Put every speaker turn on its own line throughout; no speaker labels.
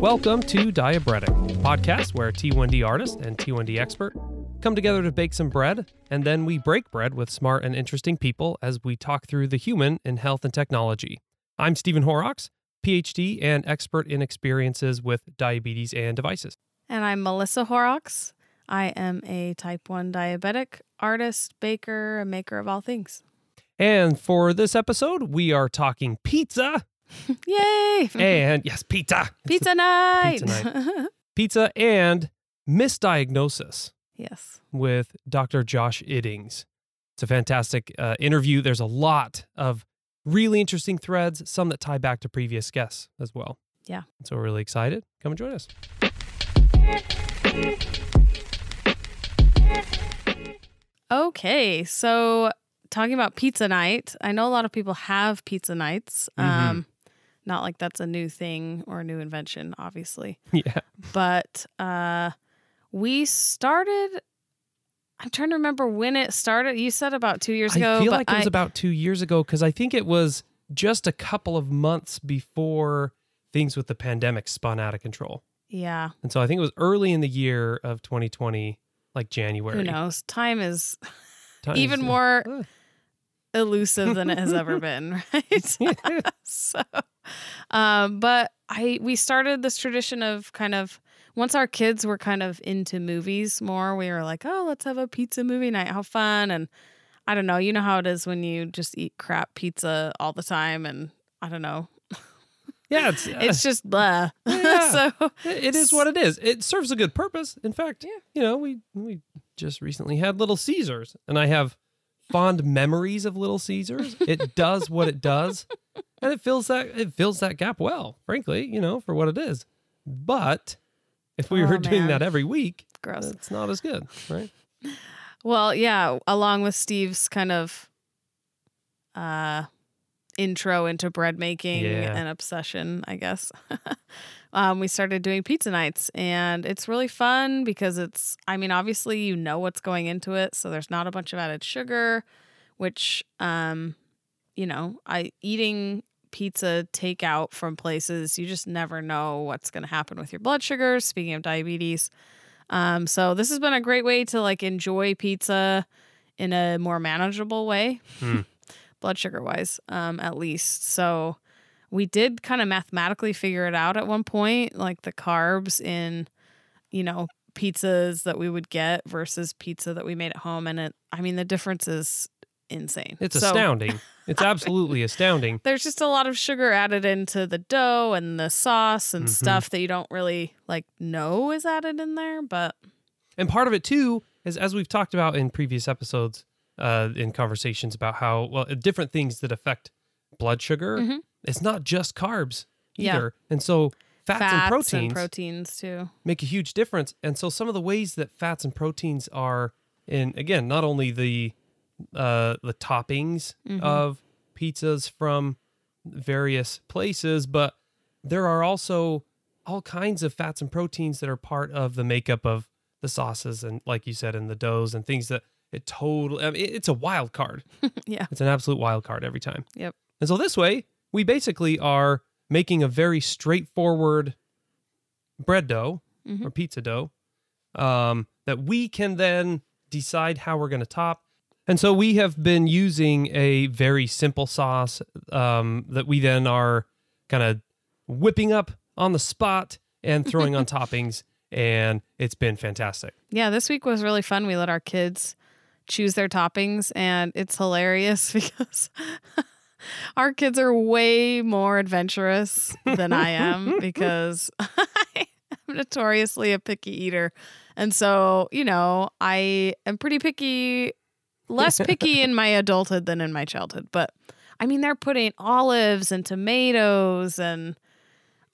Welcome to Diabretic, a podcast where T1D artist and T1D expert come together to bake some bread, and then we break bread with smart and interesting people as we talk through the human in health and technology. I'm Stephen Horrocks, PhD and expert in experiences with diabetes and devices.
And I'm Melissa Horrocks. I am a type 1 diabetic artist, baker, a maker of all things.
And for this episode, we are talking pizza
Yay!
and, yes, pizza.
Pizza night.
Pizza Pizza and misdiagnosis
yes.
with Dr. Josh Iddings. It's a fantastic uh, interview. There's a lot of really interesting threads, some that tie back to previous guests as well.
Yeah.
So we're really excited. Come and join us.
Okay. So, talking about pizza night, I know a lot of people have pizza nights. Um, not like that's a new thing or a new invention, obviously.
Yeah.
But uh, we started. I'm trying to remember when it started. You said about two years ago.
I feel like it was
I-
about two years ago because I think it was just a couple of months before things with the pandemic spun out of control.
yeah.
And so I think it was early in the year of 2020, like January.
Who knows? Time is
Times-
even more
Uh.
Elusive than it has ever been, right? so, um, but I we started this tradition of kind of once our kids were kind of into movies more, we were like, oh, let's have a pizza movie night. How fun! And I don't know, you know how it is when you just eat crap pizza all the time, and I don't know,
Yeah, it's, uh,
it's just blah.
Yeah.
so
It it is what it is. It serves a good purpose. In fact, yeah. you know, we we just recently had Little Caesars, and I have fond memories of Little Caesars. It does what it does, and it fills that it fills that gap well. Frankly, you know, for what it is. But if we
Oh,
were doing
man.
that every week,
gross.
it's not as good, right?
Well, yeah, along with Steve's kind of uh intro into bread making
Yeah.
and obsession, I guess. um we started doing pizza nights and it's really fun because it's I mean, obviously you know what's going into it, so there's not a bunch of added sugar, which um you know, I eating pizza takeout from places, you just never know what's going to happen with your blood sugars, speaking of diabetes. Um, so this has been a great way to like enjoy pizza in a more manageable way,
Hmm.
blood sugar wise, um, at least. So we did kind of mathematically figure it out at one point, like the carbs in, you know, pizzas that we would get versus pizza that we made at home. And it, I mean, the difference is insane.
It's
So-
astounding. It's absolutely astounding.
there's just a lot of sugar added into the dough and the sauce and
Mhm.
stuff that you don't really like know is added in there, but
And part of it too is as we've talked about in previous episodes, uh, in conversations about how well different things that affect blood sugar.
Mhm.
It's not just carbs
Yeah.
either, and so fats, and proteins
proteins too.
make a huge difference. And so some of the ways that fats and proteins are in again not only the uh, the toppings
Mhm.
of pizzas from various places, but there are also all kinds of fats and proteins that are part of the makeup of the sauces and like you said in the doughs and things that it totally I mean, it's a wild card.
Yeah.
It's an absolute wild card every time.
Yep.
And so this way, we basically are making a very straightforward bread dough
Mhm.
or pizza dough um, that we can then decide how we're going to top. And so we have been using a very simple sauce um, that we then are kind of whipping up on the spot and throwing on toppings. And it's been fantastic.
Yeah, this week was really fun. We let our kids choose their toppings and it's hilarious because our kids are way more adventurous than I am because I am notoriously a picky eater. And so, you know, I am pretty picky, less picky in my adulthood than in my childhood. But I mean, they're putting olives and tomatoes and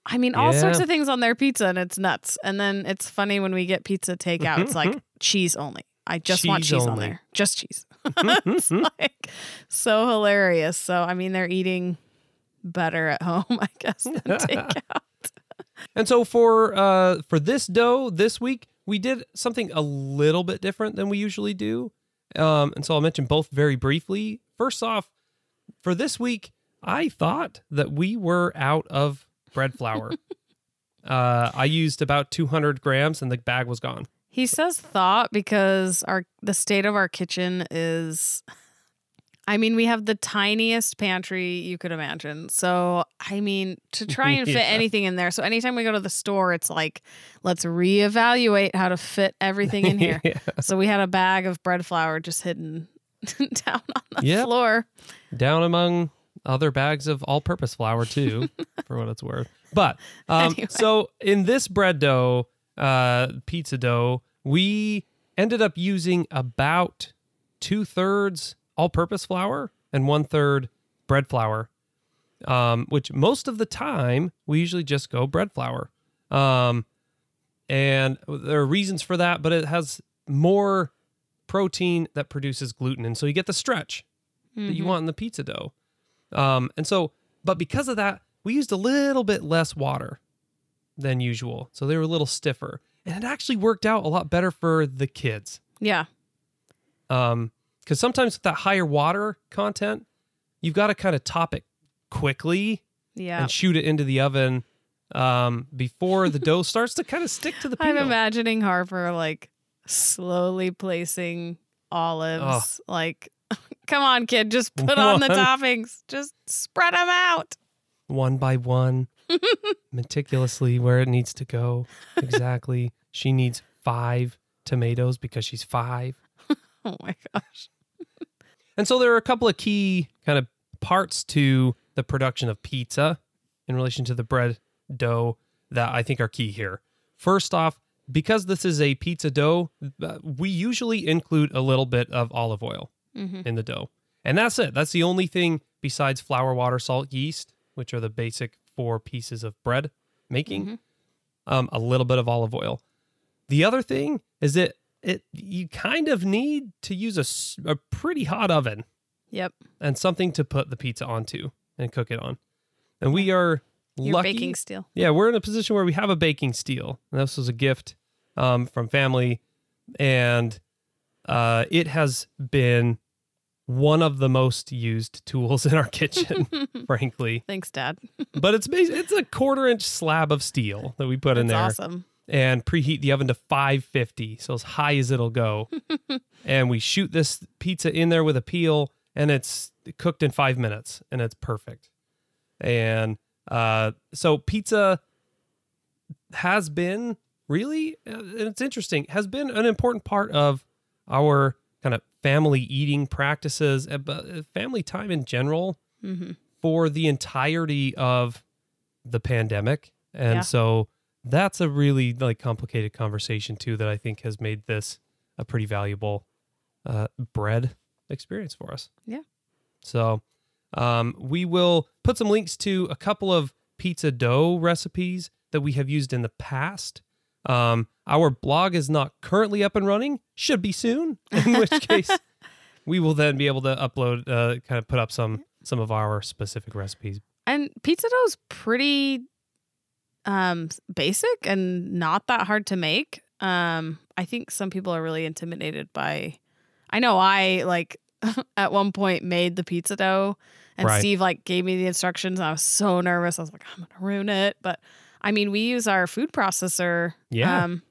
I mean, all sorts of things on their pizza and it's nuts. And then it's funny when we get pizza takeout, it's like cheese only. I just want
Cheese
cheese on there. Just cheese. it's like so hilarious. So, I mean, they're eating better at home, I guess, than takeout.
And so for uh for this dough this week, we did something a little bit different than we usually do. Um, and so I'll mention both very briefly. First off, for this week, I thought that we were out of bread flour. Uh, I used about 200 grams, and the bag was gone.
He says thought because our the state of our kitchen is I mean, we have the tiniest pantry you could imagine. So, I mean, to try and fit
Yeah.
anything in there. So, anytime we go to the store, it's like, let's reevaluate how to fit everything in here.
Yeah.
so, we had a bag of bread flour just hidden down on the
Yep.
floor.
Down among other bags of all-purpose flour too, for what it's worth. But um,
Anyway.
so in this bread dough, uh, pizza dough, we ended up using about two thirds all-purpose flour and one third bread flour. Um, which most of the time we usually just go bread flour. Um, and there are reasons for that, but it has more protein that produces gluten, and so you get the stretch that you
Mhm.
want in the pizza dough. Um, and so, but because of that, we used a little bit less water than usual, so they were a little stiffer, and it actually worked out a lot better for the kids.
Yeah.
Um, because sometimes with that higher water content, you've got to kind of top it quickly
Yeah.
and shoot it into the oven um, before the dough starts to kind of stick to the peel.
I'm imagining Harper like slowly placing olives. Like, come on, kid, just put on the toppings. Just spread them out.
one by one, meticulously where it needs to go. Exactly. she needs five tomatoes because she's five.
Oh my gosh.
And so there are a couple of key kind of parts to the production of pizza in relation to the bread dough that I think are key here. First off, because this is a pizza dough, uh, we usually include a little bit of olive oil
hmm
in the dough. And that's it. That's the only thing besides flour, water, salt, yeast, which are the basic four pieces of bread making.
Mhm.
Um, a little bit of olive oil. The other thing is that it you kind of need to use a, a pretty hot oven
Yep.
and something to put the pizza onto and cook it on. And we are
Your
lucky.
baking steel.
Yeah, we're in a position where we have a baking steel. And this was a gift um, from family, and uh, it has been one of the most used tools in our kitchen, frankly.
Thanks, Dad.
But it's bas- it's a quarter inch slab of steel that we put in there
awesome.
and preheat the oven to 550, so as high as it'll go. and we shoot this pizza in there with a peel, and it's cooked in five minutes, and it's perfect. And uh, so pizza has been really, uh, and it's interesting, has been an important part of our kind of family eating practices, uh, uh, family time in general
hmm
for the entirety of the pandemic. And
Yeah.
so that's a really like complicated conversation too that I think has made this a pretty valuable uh, bread experience for us.
Yeah.
So um, we will put some links to a couple of pizza dough recipes that we have used in the past. Um, our blog is not currently up and running, should be soon, in which case we will then be able to upload, uh, kind of put up some some of our specific recipes.
And pizza dough is pretty um basic and not that hard to make. Um I think some people are really intimidated by I know I like at one point made the pizza dough and
Right.
Steve like gave me the instructions and I was so nervous. I was like I'm going to ruin it, but I mean we use our food processor
Yeah.
um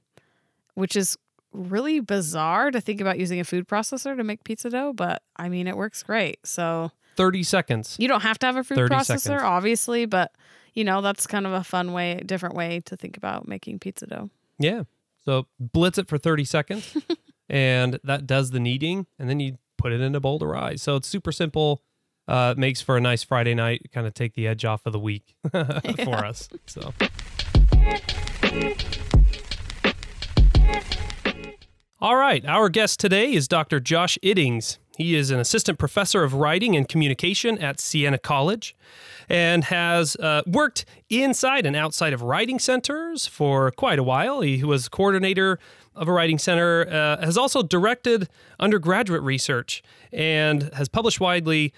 which is really bizarre to think about using a food processor to make pizza dough, but I mean it works great. So
30 seconds.
you don't have to have a food processor,
seconds.
obviously, but you know, that's kind of a fun way, different way to think about making pizza dough.
Yeah. So blitz it for 30 seconds and that does the kneading and then you put it in a bowl to rise. So it's super simple. Uh, makes for a nice Friday night, kind of take the edge off of the week for us. So All right, our guest today is Dr. Josh Iddings. He is an assistant professor of writing and communication at Siena College and has uh, worked inside and outside of writing centers for quite a while. He was coordinator of a writing center, uh, has also directed undergraduate research, and has published widely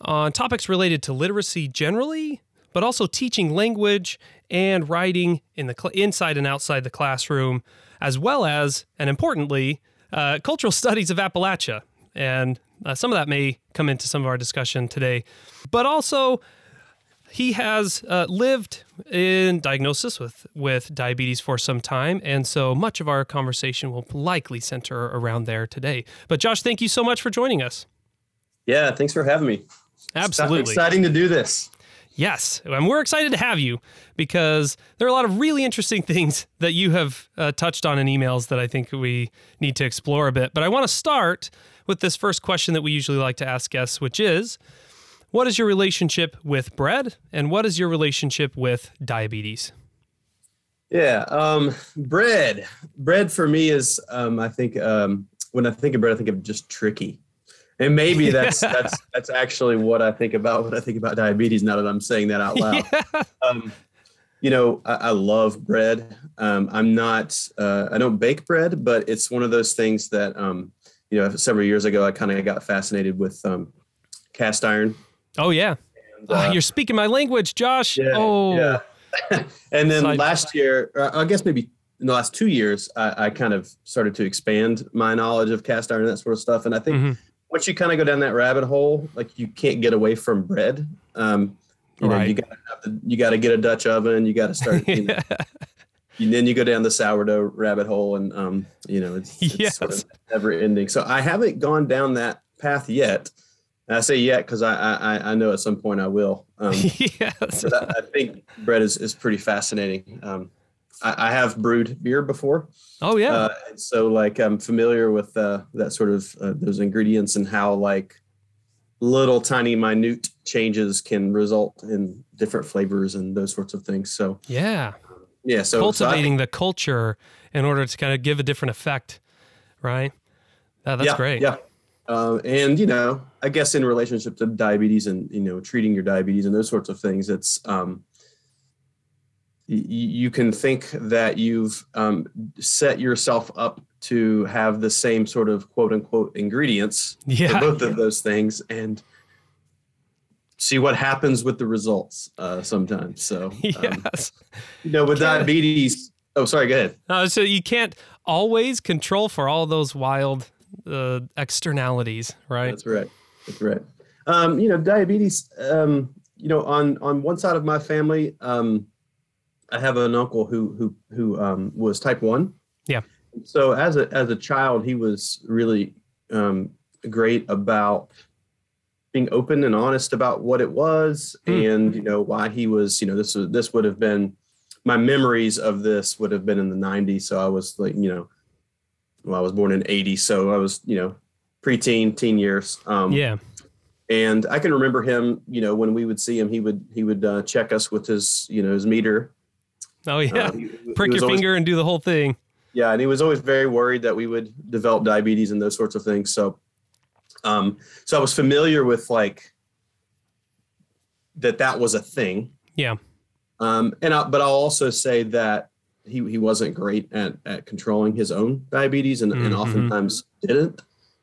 on topics related to literacy generally, but also teaching language and writing in the cl- inside and outside the classroom, as well as, and importantly, uh, cultural studies of Appalachia. And uh, some of that may come into some of our discussion today, but also he has uh, lived in diagnosis with with diabetes for some time, and so much of our conversation will likely center around there today. But Josh, thank you so much for joining us.
Yeah, thanks for having me.
Absolutely
exciting to do this.
Yes, and we're excited to have you because there are a lot of really interesting things that you have uh, touched on in emails that I think we need to explore a bit. But I want to start with this first question that we usually like to ask guests, which is what is your relationship with bread and what is your relationship with diabetes?
Yeah, um, bread. Bread for me is, um, I think, um, when I think of bread, I think of just tricky and maybe that's that's that's actually what I think about when I think about diabetes. Now that I'm saying that out loud, yeah. um, you know, I, I love bread. Um, I'm not, uh, I don't bake bread, but it's one of those things that, um, you know, several years ago I kind of got fascinated with um, cast iron.
Oh yeah, and, uh, oh, you're speaking my language, Josh.
Yeah,
oh,
yeah. and then Side. last year, I guess maybe in the last two years, I, I, kind of started to expand my knowledge of cast iron and that sort of stuff. And I think mm-hmm once you kind of go down that rabbit hole, like you can't get away from bread. Um, you know, you got you got to get a Dutch oven. You got to start. You know, and then you go down the sourdough rabbit hole, and um, you know, it's, it's yes. sort of never ending. So I haven't gone down that path yet. And I say yet because I, I I know at some point I will. Um, yes. I, I, think bread is is pretty fascinating. Um, I, I have brewed beer before.
Oh yeah. Uh,
so like I'm familiar with uh, that sort of uh, those ingredients and how like little tiny minute changes can result in different flavors and those sorts of things. So
yeah,
yeah. So
cultivating so the culture in order to kind of give a different effect, right? that's
yeah,
great.
Yeah. Uh, and you know, I guess in relationship to diabetes and you know treating your diabetes and those sorts of things, it's um, you can think that you've um, set yourself up to have the same sort of quote unquote ingredients yeah. for both of those things and see what happens with the results uh, sometimes. So, um, yes. you know, with diabetes, oh, sorry, go ahead.
Uh, so you can't always control for all those wild uh, externalities, right?
That's right. That's right. Um, you know, diabetes, um, you know, on, on one side of my family, um, I have an uncle who who who um, was type one.
Yeah.
So as a as a child, he was really um, great about being open and honest about what it was, mm. and you know why he was. You know, this was this would have been my memories of this would have been in the '90s. So I was like, you know, well, I was born in '80, so I was you know preteen, teen years.
Um, yeah.
And I can remember him, you know, when we would see him, he would he would uh, check us with his, you know, his meter,
Oh yeah, uh, he, prick he your always, finger and do the whole thing.
Yeah, and he was always very worried that we would develop diabetes and those sorts of things. So, um, so I was familiar with like that that was a thing.
Yeah.
Um, and I, but I'll also say that he he wasn't great at at controlling his own diabetes, and, mm-hmm. and oftentimes didn't.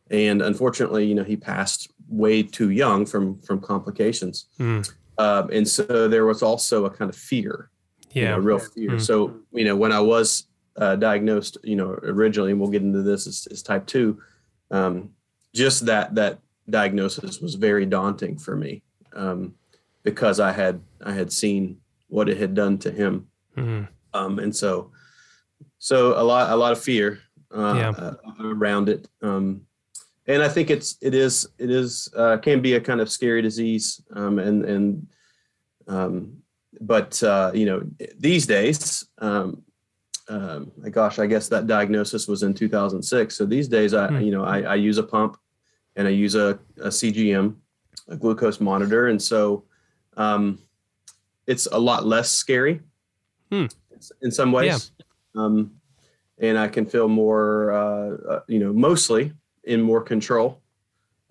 And unfortunately, you know, he passed way too young from from complications. Mm. Um, and so there was also a kind of fear
yeah,
you know, real fear. Mm-hmm. So you know, when I was uh, diagnosed, you know, originally, and we'll get into this, is, is type two. Um, just that that diagnosis was very daunting for me um, because I had I had seen what it had done to him, mm-hmm. um, and so so a lot a lot of fear uh, yeah. uh, around it. Um, and I think it's it is it is uh, can be a kind of scary disease, um, and and um, but uh, you know, these days, um, um, gosh, I guess that diagnosis was in 2006. So these days, I hmm. you know, I, I, use a pump and I use a, a CGM, a glucose monitor, and so um, it's a lot less scary hmm. in some ways. Yeah. Um, and I can feel more, uh, uh, you know, mostly in more control,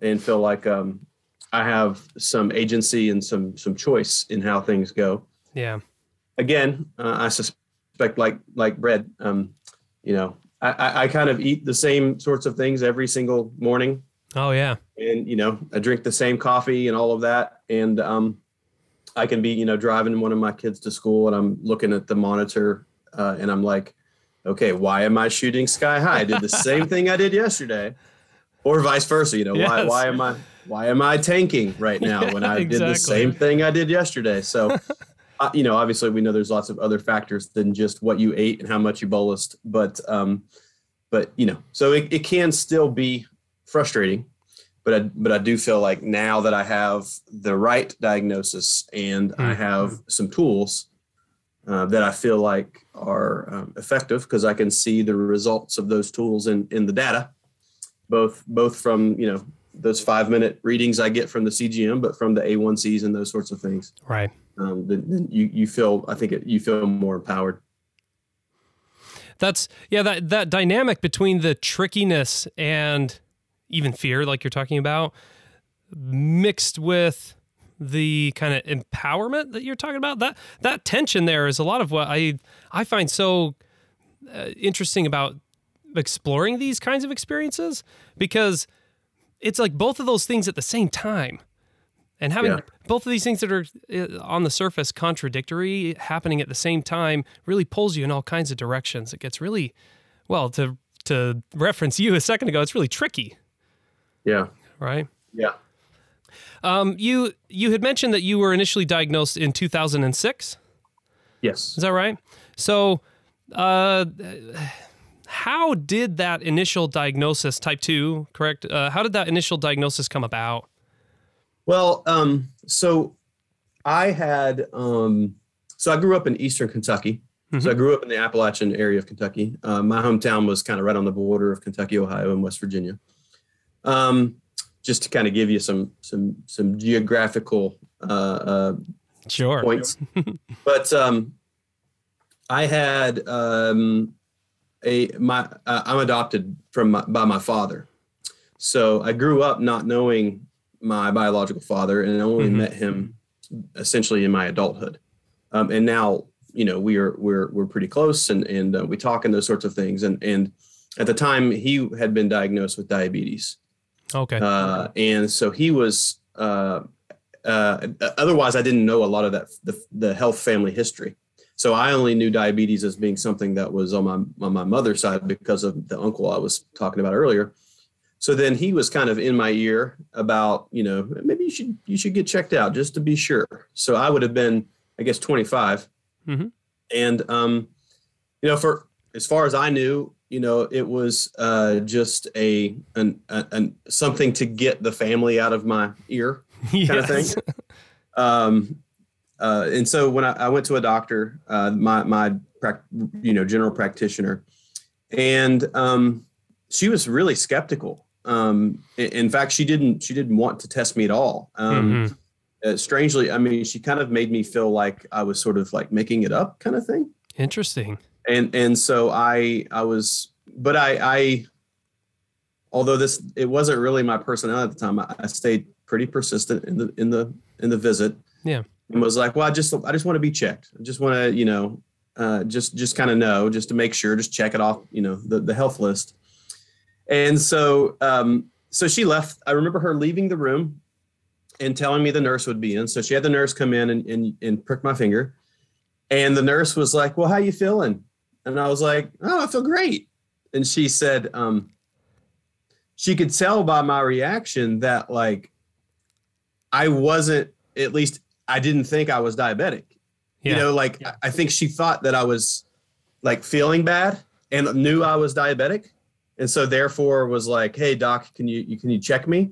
and feel like um, I have some agency and some some choice in how things go.
Yeah.
Again, uh, I suspect like like bread. Um, you know, I, I kind of eat the same sorts of things every single morning.
Oh yeah.
And you know, I drink the same coffee and all of that. And um, I can be you know driving one of my kids to school and I'm looking at the monitor uh, and I'm like, okay, why am I shooting sky high? I did the same thing I did yesterday, or vice versa. You know, yes. why why am I why am I tanking right now when I did the same thing I did yesterday? So, uh, you know, obviously we know there's lots of other factors than just what you ate and how much you bolused, but, um, but you know, so it, it can still be frustrating, but I, but I do feel like now that I have the right diagnosis and I
Mhm.
have some tools uh, that I feel like are um, effective because I can see the results of those tools in in the data, both both from you know those five minute readings I get from the CGM, but from the A1Cs and those sorts of things.
Right.
Um, then, then you you feel I think it, you feel more empowered.
That's yeah, that that dynamic between the trickiness and even fear, like you're talking about, mixed with the kind of empowerment that you're talking about. That that tension there is a lot of what I I find so uh, interesting about exploring these kinds of experiences because it's like both of those things at the same time. And having
Yeah.
both of these things that are uh, on the surface contradictory happening at the same time really pulls you in all kinds of directions. It gets really, well, to to reference you a second ago, it's really tricky,
Yeah,
right?
yeah,
Um, you you had mentioned that you were initially diagnosed in 2006.
yes.
Is that right? So, uh, how did that initial diagnosis, type two, correct? Uh, how did that initial diagnosis come about?
Well, um, so I had um, so I grew up in Eastern Kentucky. So I grew up in the Appalachian area of Kentucky. Uh, my hometown was kind of right on the border of Kentucky, Ohio, and West Virginia. Um, just to kind of give you some some some geographical uh, uh,
Sure.
points. but um, I had um, a my uh, I'm adopted from my, by my father, so I grew up not knowing my biological father, and I only
Mhm.
met him essentially in my adulthood. Um, and now you know we are we're we're pretty close, and and uh, we talk and those sorts of things. And and at the time he had been diagnosed with diabetes.
Okay.
Uh, and so he was. Uh, uh, otherwise, I didn't know a lot of that the, the health family history. So I only knew diabetes as being something that was on my on my mother's side because of the uncle I was talking about earlier. So then he was kind of in my ear about you know maybe you should you should get checked out just to be sure. So I would have been I guess 25,
Mhm.
and um, you know for as far as I knew, you know it was uh, just a an, an something to get the family out of my ear kind of thing. Um, uh, and so when I, I went to a doctor, uh, my my you know general practitioner, and um, she was really skeptical. Um, in fact, she didn't she didn't want to test me at all. Um,
Mhm.
uh, strangely, I mean, she kind of made me feel like I was sort of like making it up, kind of thing
Interesting.
and and so i i was but i i although this it wasn't really my personality at the time i, I stayed pretty persistent in the in the in the visit
Yeah.
And was like well i just i just want to be checked. I just want to you know uh just just kind of know just to make sure just check it off you know the the health list. And so um so she left. I remember her leaving the room and telling me the nurse would be in. So she had the nurse come in and and, and prick my finger. And the nurse was like well how you feeling? And I was like, "Oh, I feel great." And she said, um, she could tell by my reaction that like I wasn't. At least I didn't think I was diabetic.
Yeah.
You know, like I- I think she thought that I was like feeling bad and knew I was diabetic, and so therefore was like, "Hey, doc, can you, you can you check me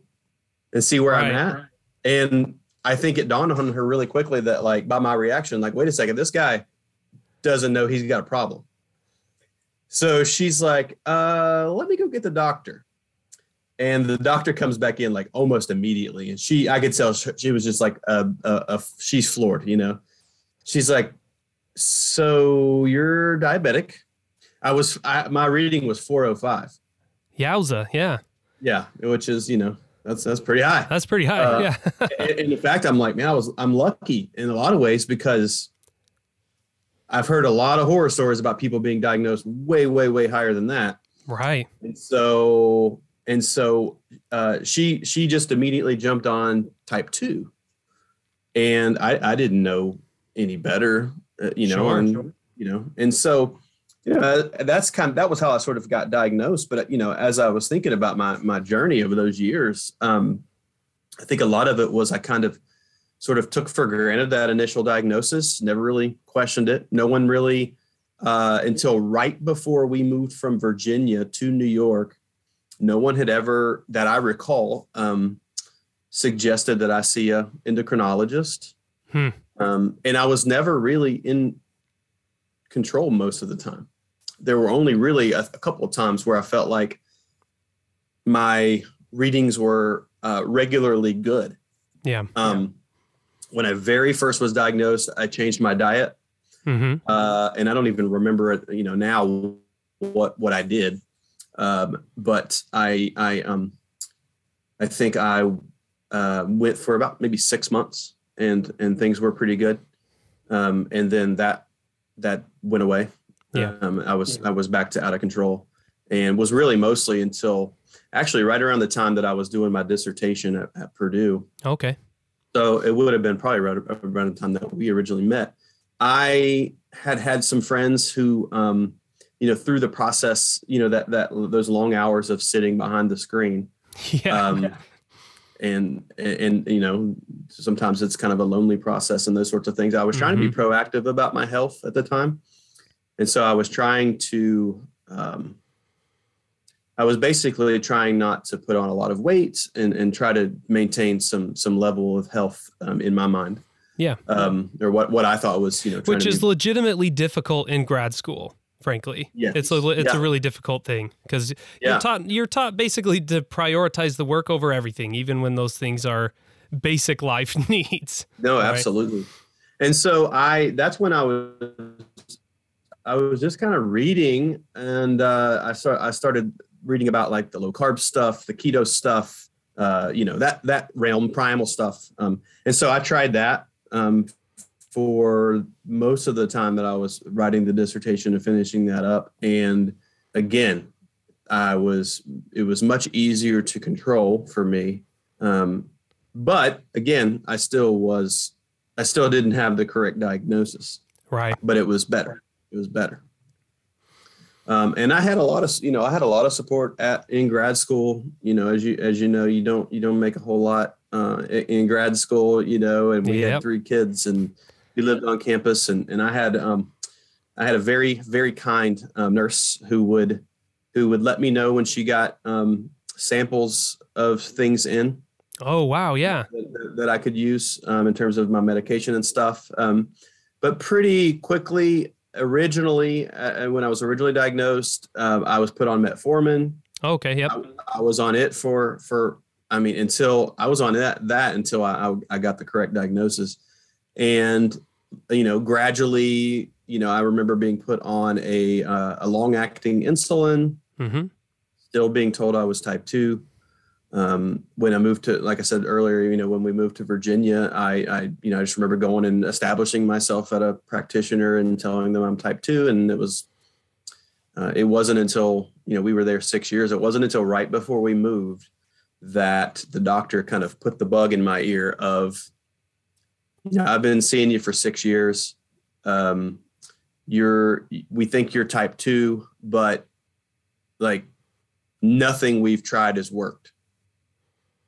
and see where I'm
Right.
at?" And I think it dawned on her really quickly that like by my reaction, like, wait a second, this guy doesn't know he's got a problem. So she's like, uh, let me go get the doctor. And the doctor comes back in like almost immediately. And she, I could tell she, was just like, uh, uh, uh, she's floored, you know? She's like, so you're diabetic. I was, I, my reading was 405.
Yowza. Yeah.
Yeah. Which is, you know, that's, that's pretty high.
That's pretty high.
Uh,
yeah.
and and in fact, I'm like, man, I was I'm lucky in a lot of ways because I've heard a lot of horror stories about people being diagnosed way, way, way higher than that.
right.
And so and so uh, she she just immediately jumped on type two, and I I didn't know any better, uh, you know,
Sure.
and you know, and so you know that's kind of that was how I sort of got diagnosed. But you know, as I was thinking about my my journey over those years, um, I think a lot of it was I kind of sort of took for granted that initial diagnosis, never really questioned it. No one really, uh, until right before we moved from Virginia to New York, no one had ever, that I recall, um, suggested that I see a endocrinologist.
Hmm.
Um, and I was never really in control most of the time. There were only really a, a couple of times where I felt like my readings were uh, regularly good.
Yeah.
Um, when I very first was diagnosed, I changed my diet,
hmm
uh, and I don't even remember it. You know now what what I did, um, but I I um I think I uh, went for about maybe six months, and and things were pretty good, um, and then that that went away.
Yeah.
um, I was I was back to out of control, and was really mostly until actually right around the time that I was doing my dissertation at, at Purdue.
Okay.
So it would have been probably right around the time that we originally met. I had had some friends who, um, you know, through the process, you know, that that those long hours of sitting behind the screen,
Yeah.
um, and and you know, sometimes it's kind of a lonely process and those sorts of things. I was trying to be proactive about my health at the time, and so I was trying to. Um, I was basically trying not to put on a lot of weight and, and try to maintain some some level of health um, in my mind.
Yeah.
Um, or what what I thought was you know
Which is
be-
legitimately difficult in grad school. Frankly,
Yes.
it's a it's a really difficult thing because
Yeah.
you're taught you're taught basically to prioritize the work over everything, even when those things are basic life needs.
no
right?
absolutely. And so I that's when I was I was just kind of reading and uh, I start I started reading about like the low carb stuff, the keto stuff, uh, you know that that realm primal stuff. Um, and so I tried that um, for most of the time that I was writing the dissertation and finishing that up. And again, I was it was much easier to control for me. Um, but again, I still was I still didn't have the correct diagnosis
Right.
but it was better. It was better. Um, and I had a lot of, you know, I had a lot of support at in grad school. You know, as you as you know, you don't you don't make a whole lot uh, in grad school. You know, and we
Yep.
had three kids, and we lived on campus, and and I had um, I had a very very kind um, nurse who would who would let me know when she got um, samples of things in
Oh wow, yeah.
that, that I could use um, in terms of my medication and stuff. Um, but pretty quickly, originally, uh, when I was originally diagnosed, um, I was put on metformin.
Okay, yep.
I, I was on it for for I mean until I was on that that until I, I I got the correct diagnosis, and you know gradually, you know I remember being put on a uh, a long acting insulin
hmm
still being told I was type two. Um, when I moved to, like I said earlier, you know, when we moved to Virginia, I, I, you know, I just remember going and establishing myself at a practitioner and telling them I'm type two. And it was, uh, it wasn't until, you know, we were there six years. It wasn't until right before we moved that the doctor kind of put the bug in my ear of, know, I've been seeing you for six years. Um, you're, we think you're type two, but like nothing we've tried has worked.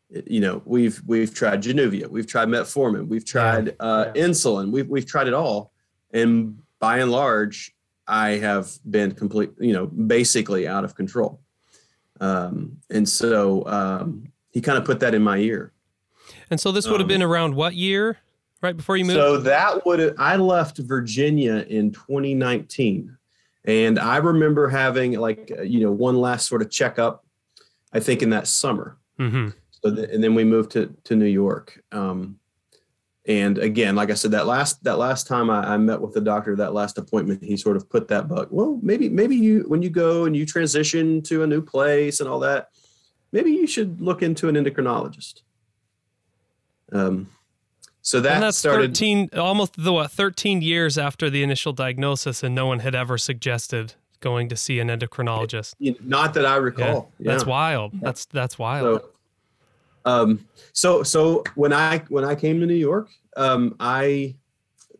You know, we've we've tried Januvia, we've tried metformin, we've tried uh, insulin, we've we've tried it all, and by and large, I have been complete, you know, basically out of control. Um, and so um, he kind of put that in my ear.
And so this would have
Um,
been around what year? Right before you moved?
So that would I left Virginia in 2019, and I remember having like you know one last sort of checkup. I think in that summer.
hmm
So th- and then we moved to to New York. Um, and again, like I said, that last that last time I, I met with the doctor, that last appointment, he sort of put that bug. Well, maybe maybe you when you go and you transition to a new place and all that, maybe you should look into an endocrinologist. Um, so that
and that's
started.
13 almost the what 13 years after the initial diagnosis and no one had ever suggested going to see an endocrinologist
not that I
yeah.
recall.
that's
Yeah.
wild that's that's wild
So, um, so so when I when I came to New York, um, I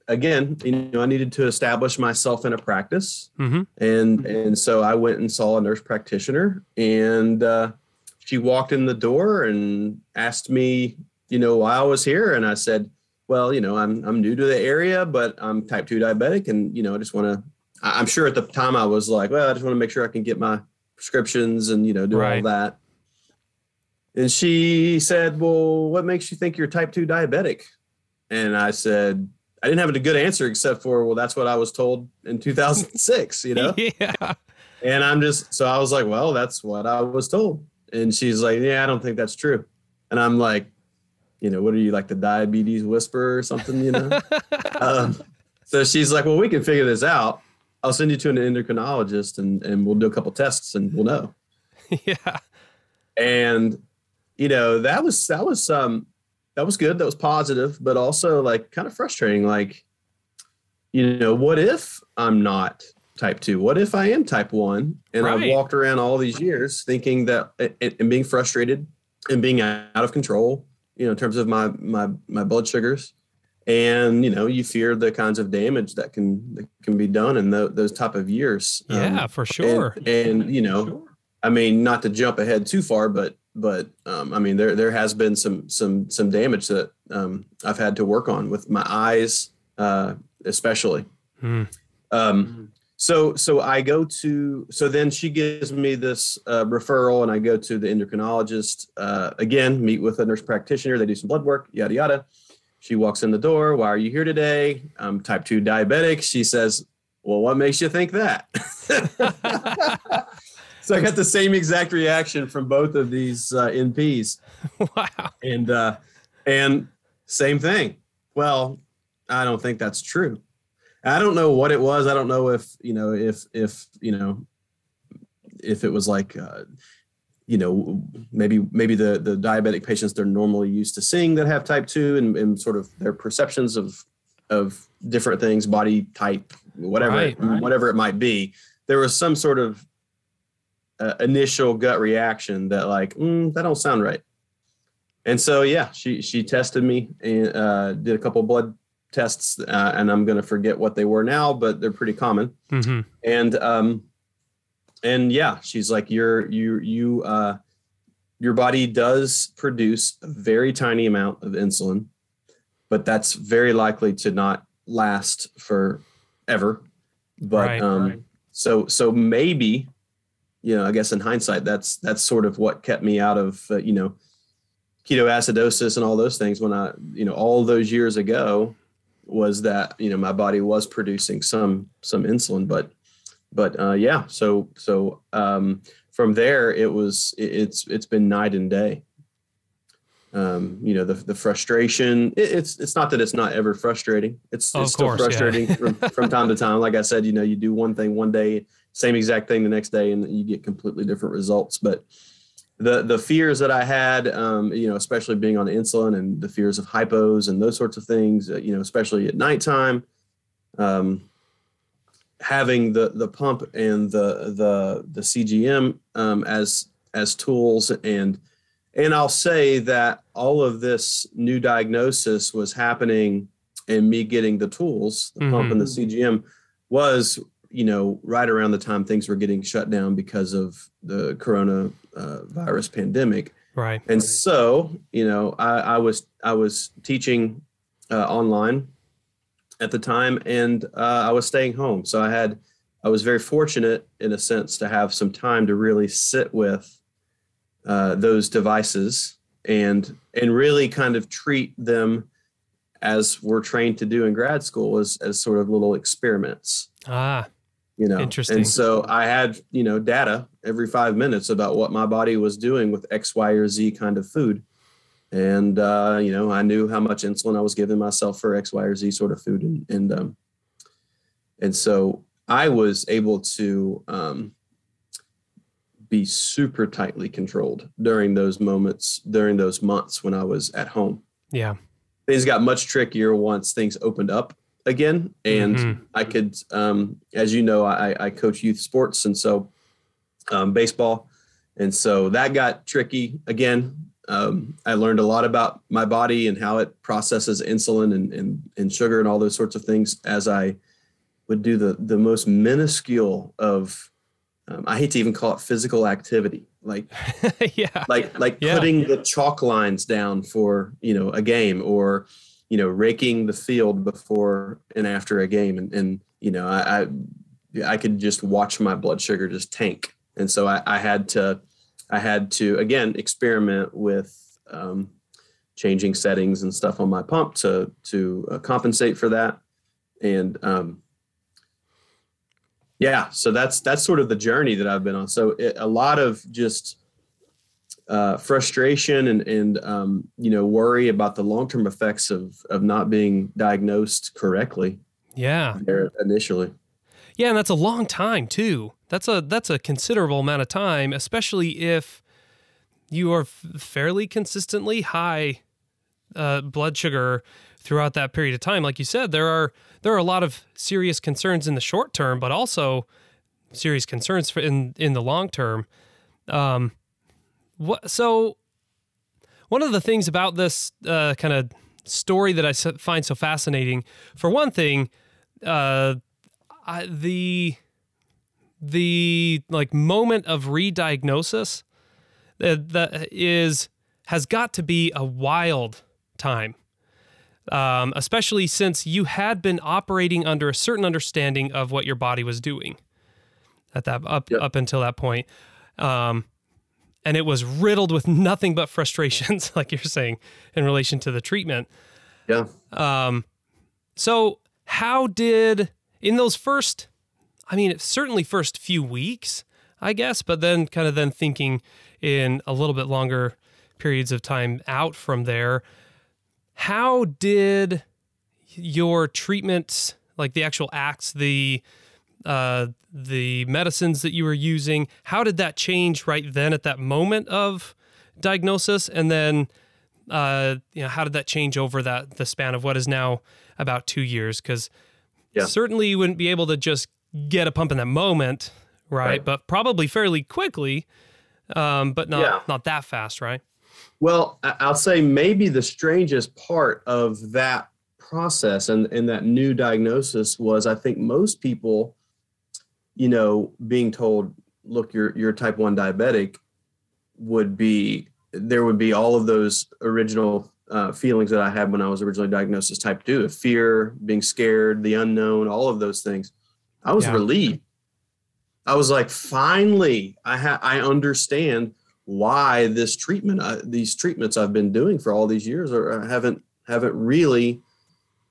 again, you know, I needed to establish myself in a practice,
hmm
and and so I went and saw a nurse practitioner, and uh, she walked in the door and asked me, you know, while I was here, and I said, well, you know, I'm I'm new to the area, but I'm type two diabetic, and you know, I just want to. I'm sure at the time I was like, well, I just want to make sure I can get my prescriptions and you know do
Right.
all that. And she said, "Well, what makes you think you're type two diabetic?" And I said, I didn't have a good answer except for, well, that's what I was told in 2006, you know.
yeah.
And I'm just so I was like, well, that's what I was told. And she's like, yeah, I don't think that's true. And I'm like, you know, what are you like the diabetes whisperer or something, you know? um, so she's like, well, we can figure this out. I'll send you to an endocrinologist and and we'll do a couple tests and we'll know.
Yeah.
And you know, that was that was um that was good. That was positive, but also like kind of frustrating. Like, you know, what if I'm not type two? What if I am type one? And
Right.
I've walked around all these years thinking that and, and being frustrated and being out of control, you know, in terms of my my my blood sugars. And you know, you fear the kinds of damage that can that can be done in tho- those type of years. Um,
Yeah, for sure.
and, and, you know, I mean, not to jump ahead too far, but but um, I mean, there there has been some some some damage that um, I've had to work on with my eyes, uh, especially.
Hmm.
Um, so so I go to so then she gives me this uh, referral, and I go to the endocrinologist uh, again, meet with a nurse practitioner. They do some blood work, yada yada. She walks in the door. Why are you here today? I'm type two diabetic. She says, "Well, what makes you think that?" so I got the same exact reaction from both of these uh, NPs,
wow.
and uh, and same thing. Well, I don't think that's true. I don't know what it was. I don't know if you know if if you know if it was like uh, you know maybe maybe the the diabetic patients they're normally used to seeing that have type two and, and sort of their perceptions of of different things, body type, whatever
Right,
right.
whatever it might be. There was some sort of uh, initial gut reaction that like mm, that don't sound right. And so yeah, she she tested me and uh, did a couple blood tests, uh, and I'm gonna forget what they were now, but they're pretty common.
hmm
And um, and yeah, she's like your you you uh, your body does produce a very tiny amount of insulin, but that's very likely to not last forever. But
Right,
um,
right.
so so maybe you know i guess in hindsight that's that's sort of what kept me out of uh, you know ketoacidosis and all those things when i you know all those years ago was that you know my body was producing some some insulin but but uh yeah so so um from there it was it, it's it's been night and day. Um you know the the frustration it, it's it's not that it's not ever frustrating. It's,
Of
it's still
course, yeah.
frustrating from, from time to time. Like i said you know you do one thing one day same exact thing the next day and you get completely different results. But the the fears that i had um, you know especially being on insulin and the fears of hypos and those sorts of things uh, you know especially at nighttime um, having the the pump and the the the cgm um, as as tools and and i'll say that all of this new diagnosis was happening and me getting the tools the pump and the cgm was you know, right around the time things were getting shut down because of the corona uh, virus pandemic.
Right.
And so, you know, I, I was I was teaching uh, online at the time, and uh, I was staying home. So I had I was very fortunate in a sense to have some time to really sit with uh, those devices and and really kind of treat them as we're trained to do in grad school as as sort of little experiments
Ah,
you know?
Interesting.
and so i had you know data every five minutes about what my body was doing with x y or z kind of food. And uh, you know i knew how much insulin i was giving myself for x y or z sort of food. And and um, and so i was able to um, be super tightly controlled during those moments during those months when i was at home.
Yeah.
things got much trickier once things opened up again and
Mhm.
i could um, as you know I, I coach youth sports and so um, baseball and so that got tricky again um, i learned a lot about my body and how it processes insulin and, and, and sugar and all those sorts of things as i would do the, the most minuscule of um, i hate to even call it physical activity like
yeah.
like like
Yeah.
putting the chalk lines down for you know a game or you know raking the field before and after a game. And and you know I I, I could just watch my blood sugar just tank. And so I, I had to I had to again experiment with um, changing settings and stuff on my pump to to uh, compensate for that. And um, yeah so that's that's sort of the journey that I've been on. So it, a lot of just uh, frustration and and um, you know worry about the long term effects of of not being diagnosed correctly
Yeah.
there initially.
Yeah, and that's a long time too. That's a that's a considerable amount of time, especially if you are f- fairly consistently high uh, blood sugar throughout that period of time. Like you said, there are there are a lot of serious concerns in the short term, but also serious concerns for in in the long term. Um, what so? One of the things about this uh, kind of story that I find so fascinating, for one thing, uh, I, the the like moment of re-diagnosis that that is has got to be a wild time um, especially since you had been operating under a certain understanding of what your body was doing at that up
Yep.
up until that point um, and it was riddled with nothing but frustrations like you're saying in relation to the treatment
Yeah.
um, so how did in those first, I mean, certainly first few weeks, I guess, but then kind of then thinking in a little bit longer periods of time out from there, how did your treatments, like the actual acts, the uh, the medicines that you were using, how did that change right then at that moment of diagnosis, and then uh, you know, how did that change over that the span of what is now about two years? Because
Yeah.
certainly you wouldn't be able to just get a pump in that moment, right?
Right.
But probably fairly quickly, um, but not
Yeah.
not that fast, right?
Well, I'll say maybe the strangest part of that process and, and that new diagnosis was I think most people, you know, being told, look, you're you're type one diabetic would be there would be all of those original uh, feelings that I had when I was originally diagnosed as type two, the fear, being scared, the unknown, all of those things. I was
Yeah.
relieved. I was like, finally, I ha- I understand why this treatment, uh, these treatments I've been doing for all these years, or haven't haven't really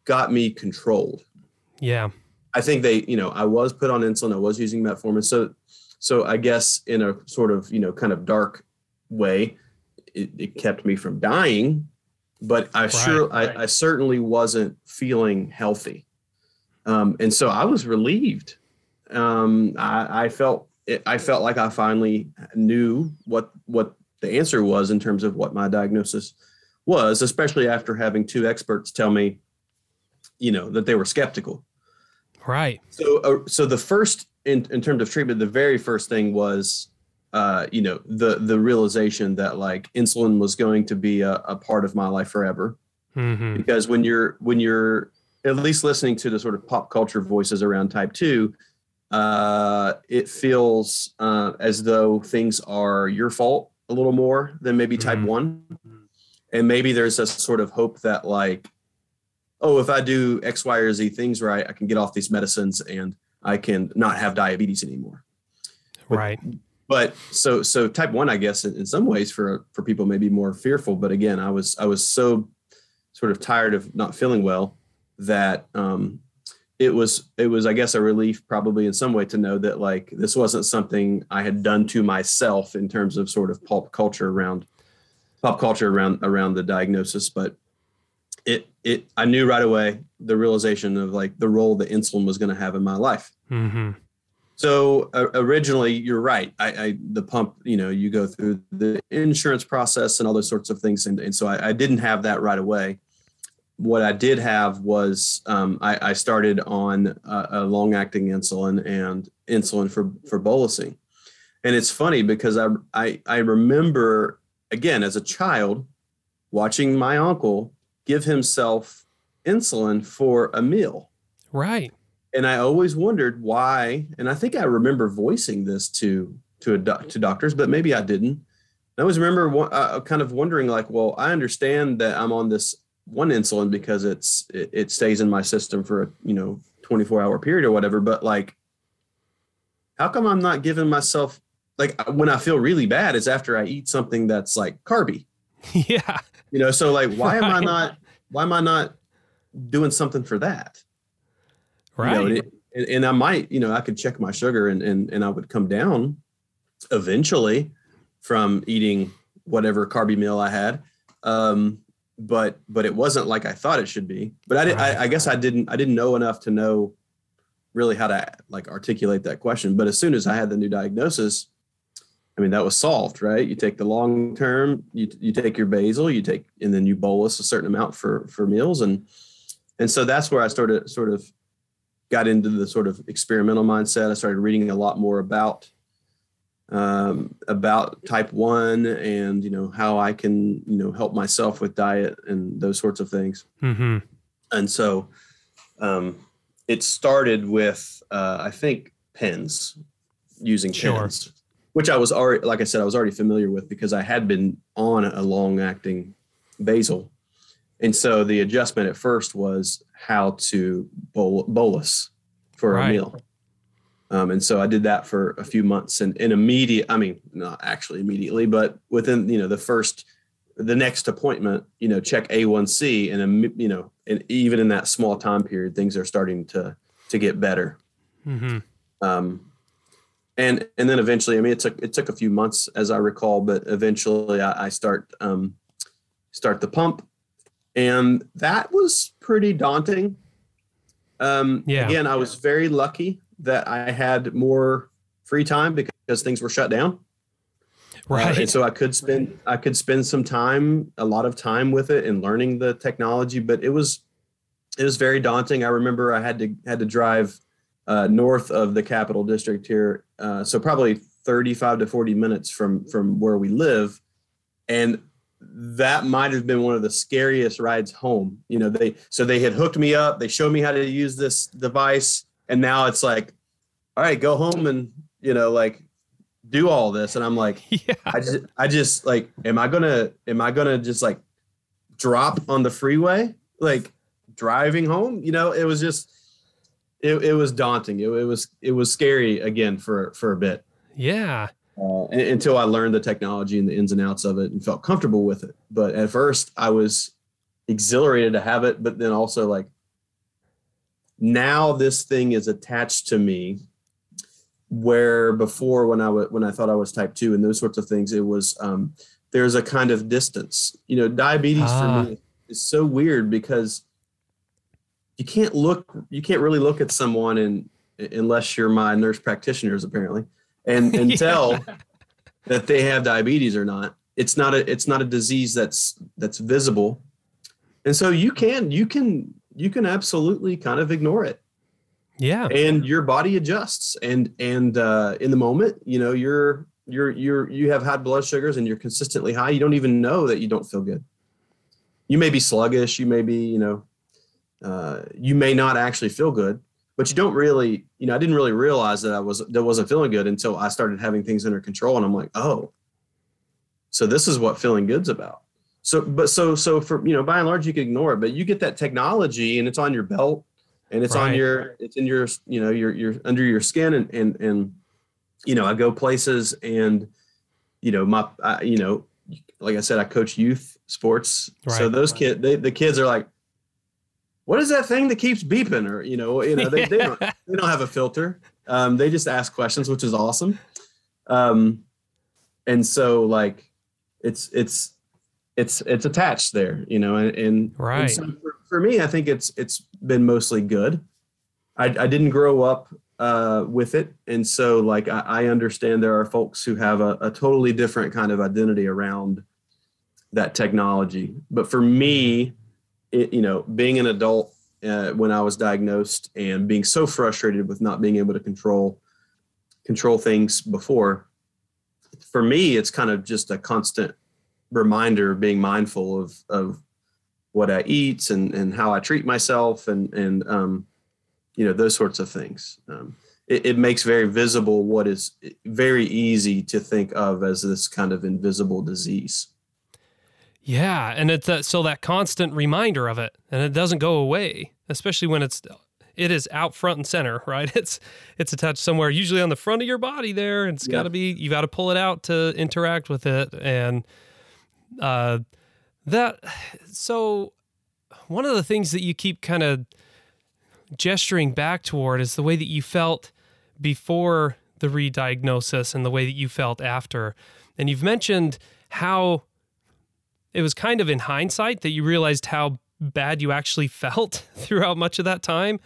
got me controlled.
Yeah,
I think they, you know, I was put on insulin, I was using metformin, so so I guess in a sort of you know kind of dark way, it, it kept me from dying, but I sure
right.
I, I certainly wasn't feeling healthy, um, and so I was relieved. Um, I, I felt it, I felt like I finally knew what what the answer was in terms of what my diagnosis was, especially after having two experts tell me, you know, that they were skeptical.
Right.
So, uh, so the first in, in terms of treatment, the very first thing was, uh, you know, the the realization that like insulin was going to be a, a part of my life forever.
hmm
Because when you're when you're at least listening to the sort of pop culture voices around type two, uh, it feels uh, as though things are your fault a little more than maybe type
Mhm.
one, and maybe there's a sort of hope that like oh, if I do X, Y, or Z things right, I can get off these medicines and I can not have diabetes anymore. But-
Right.
But so so type one, I guess, in, in some ways for for people may be more fearful. But again, I was I was so sort of tired of not feeling well that um, it was it was I guess a relief probably in some way to know that like this wasn't something I had done to myself in terms of sort of pop culture around pop culture around around the diagnosis, but it I knew right away the realization of like the role that insulin was going to have in my life.
hmm
So uh, originally, you're right. I, I the pump, you know, you go through the insurance process and all those sorts of things, and, and so I, I didn't have that right away. What I did have was um, I, I started on a, a long-acting insulin and insulin for for bolusing, and it's funny because I I, I remember again as a child watching my uncle give himself insulin for a meal
Right.
and I always wondered why. And I think I remember voicing this to to a doc- to doctors, but maybe I didn't. I always remember uh, kind of wondering, like, well, I understand that I'm on this one insulin because it's it, it stays in my system for a you know 24 hour period or whatever, but like, how come I'm not giving myself like when I feel really bad is after I eat something that's like carby,
yeah.
You know? So like, why am I not why am I not doing something for that? You
Right.
know, and, it- and I might, you know, I could check my sugar and, and, and I would come down eventually from eating whatever carby meal I had. Um, but, but it wasn't like I thought it should be, but I, did,
Right.
I, I guess I didn't, I didn't know enough to know really how to like articulate that question. But as soon as I had the new diagnosis, I mean, that was solved, right? You take the long term, you, you take your basal, you take, and then you bolus a certain amount for, for meals. And, and so that's where I started sort of got into the sort of experimental mindset. I started reading a lot more about um, about type one and you know how I can you know help myself with diet and those sorts of things.
Mm-hmm.
And so um, it started with uh, I think pens using
Sure.
pens, which I was already like I said I was already familiar with because I had been on a long acting basal. And so the adjustment at first was how to bol- bolus for
Right.
a meal. Um, and so I did that for a few months and, and immediate, I mean, not actually immediately, but within, you know, the first, the next appointment, you know, check A1C and, um, you know, and even in that small time period, things are starting to, to get better.
Mm-hmm.
Um, and, and then eventually, I mean, it took, it took a few months as I recall, but eventually I, I start, um, start the pump and that was pretty daunting. Um,
Yeah.
Again, I was very lucky that I had more free time because things were shut down. Uh,
Right.
and so I could spend I could spend some time, a lot of time with it and learning the technology, but it was it was very daunting. I remember I had to had to drive uh, north of the capital district here, uh, so probably 35 to 40 minutes from from where we live, and that might have been one of the scariest rides home. You know, they so they had hooked me up, they showed me how to use this device, and now it's like, all right, go home and you know like do all this, and I'm like.
yeah.
I just, I just like, am I gonna, am I gonna just like drop on the freeway, like driving home? You know, it was just, it, it was daunting. It, it was, it was scary again for for a bit
Yeah.
uh, until I learned the technology and the ins and outs of it and felt comfortable with it. But at first, I was exhilarated to have it, but then also like, now this thing is attached to me where before when I was when I thought I was type two and those sorts of things, it was um, there's a kind of distance. You know, diabetes
Ah.
for me is so weird because you can't look, you can't really look at someone and unless you're my nurse practitioners apparently, and and
Yeah.
tell that they have diabetes or not. It's not a it's not a disease that's that's visible, and so you can you can you can absolutely kind of ignore it
Yeah.
and your body adjusts and and uh, in the moment you know you're you're you're you have high blood sugars and you're consistently high you don't even know that you don't feel good you may be sluggish you may be you know uh, you may not actually feel good but you don't really you know i didn't really realize that i was that wasn't feeling good until i started having things under control and i'm like oh so this is what feeling good's about. So but so so for you know by and large you can ignore it but you get that technology and it's on your belt and it's on your it's in your you know your your under your skin and and and you know i go places and you know my I, you know like i said i coach youth sports. So
Right.
those kids they, the kids are like what is that thing that keeps beeping? Or you know you know they, they don't they don't have a filter. Um, they just ask questions which is awesome. Um, and so like it's it's it's it's attached there you know and, and
Right.
and so for, for me i think it's it's been mostly good. I, I didn't grow up uh, with it. And so like i, I understand there are folks who have a, a totally different kind of identity around that technology. But for me it, you know being an adult uh, when i was diagnosed and being so frustrated with not being able to control control things before for me it's kind of just a constant reminder of being mindful of of what I eat and and how I treat myself and and um, you know those sorts of things. Um, it, it makes very visible what is very easy to think of as this kind of invisible disease.
Yeah, and it's that so that constant reminder of it, and it doesn't go away, especially when it's it is out front and center, right? It's it's attached somewhere, usually on the front of your body there, and it's got to be you got to pull it out to interact with it, and uh, that so one of the things that you keep kind of gesturing back toward is the way that you felt before the re-diagnosis and the way that you felt after, and you've mentioned how it was kind of in hindsight that you realized how bad you actually felt throughout much of that time.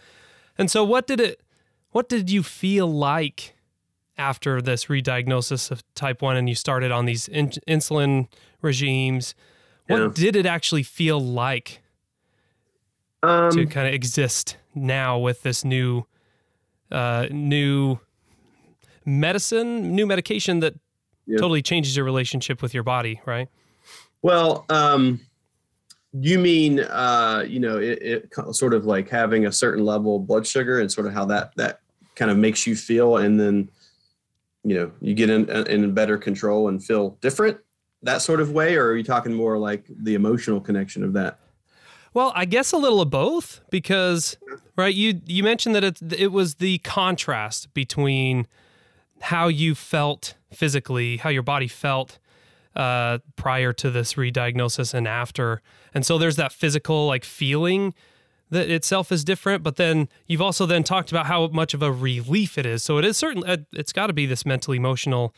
And so what did it what did you feel like after this re-diagnosis of type 1 and you started on these in- insulin regimes? What yeah. did it actually feel like um, to kind of exist now with this new uh, new medicine, new medication that yeah. totally changes your relationship with your body, right?
Well, um, you mean uh, you know it, it, sort of like having a certain level of blood sugar and sort of how that that kind of makes you feel, and then you know you get in in better control and feel different that sort of way, or are you talking more like the emotional connection of that?
Well, I guess a little of both because right you you mentioned that it it was the contrast between how you felt physically, how your body felt uh, prior to this re-diagnosis and after. And so there's that physical like feeling that itself is different, but then you've also then talked about how much of a relief it is. So it is certainly uh, it's got to be this mental emotional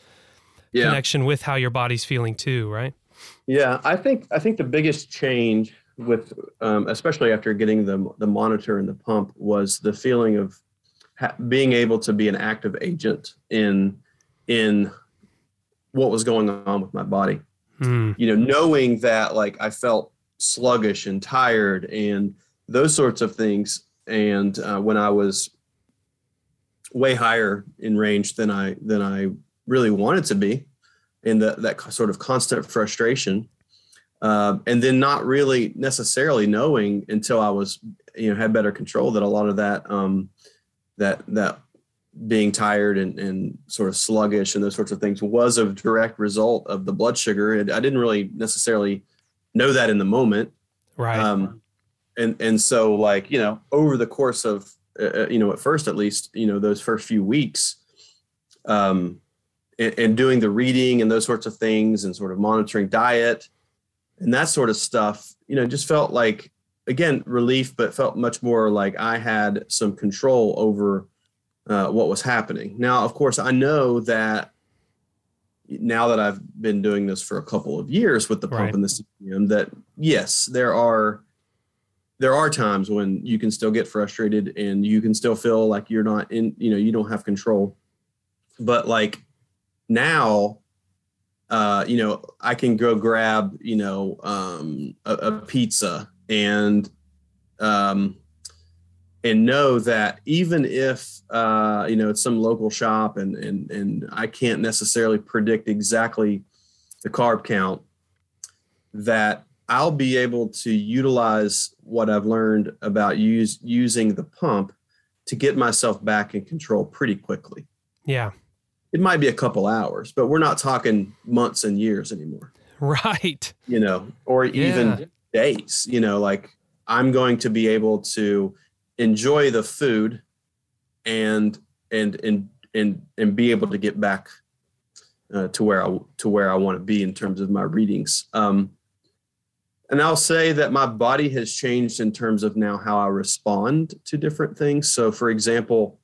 yeah. connection with how your body's feeling too, right?
Yeah, I think I think the biggest change with um, especially after getting the the monitor and the pump was the feeling of ha- being able to be an active agent in in what was going on with my body. Mm. You know, knowing that like I felt sluggish and tired and those sorts of things. And uh, when I was way higher in range than I than I really wanted to be, and that that sort of constant frustration, uh, and then not really necessarily knowing until I was you know had better control that a lot of that um, that that being tired and, and sort of sluggish and those sorts of things was a direct result of the blood sugar. And I didn't really necessarily know that in the moment.
Right. Um,
and, and so like, you know, over the course of, uh, uh, you know, at first, at least, you know, those first few weeks, um, and, and doing the reading and those sorts of things and sort of monitoring diet and that sort of stuff, you know, just felt like, again, relief, but felt much more like I had some control over, uh, what was happening. Now, of course, I know that now that I've been doing this for a couple of years with the pump right. and the CGM, that yes, there are there are times when you can still get frustrated and you can still feel like you're not in, you know, you don't have control. But like now, uh, you know, I can go grab, you know, um, a, a pizza and um, and know that even if uh, you know it's some local shop and and and I can't necessarily predict exactly the carb count, that I'll be able to utilize what I've learned about use using the pump to get myself back in control pretty quickly.
Yeah.
It might be a couple hours, but we're not talking months and years anymore.
Right.
You know, or even yeah. days, you know, like I'm going to be able to enjoy the food and and and and and be able to get back uh, to where I to where I want to be in terms of my readings. Um, and I'll say that my body has changed in terms of now how I respond to different things. So, for example,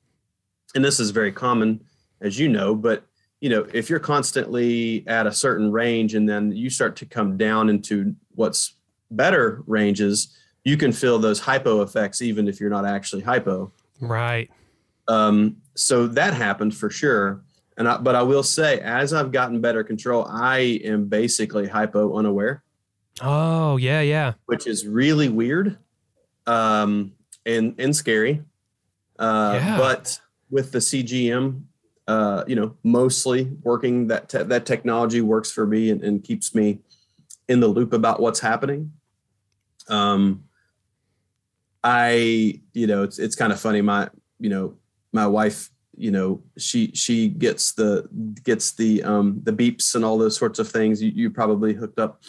and this is very common, as you know, but you know, if you're constantly at a certain range and then you start to come down into what's better ranges, you can feel those hypo effects even if you're not actually hypo.
Right.
Um, so that happened for sure. And I, but I will say, as I've gotten better control, I am basically hypo unaware.
Oh yeah, yeah.
Which is really weird, um, and and scary. Uh, yeah. But with the CGM, uh, you know, mostly working that te- that technology works for me and, and keeps me in the loop about what's happening. Um, I, you know, it's it's kind of funny. My, you know, my wife you know she she gets the gets the um the beeps and all those sorts of things you, you probably hooked up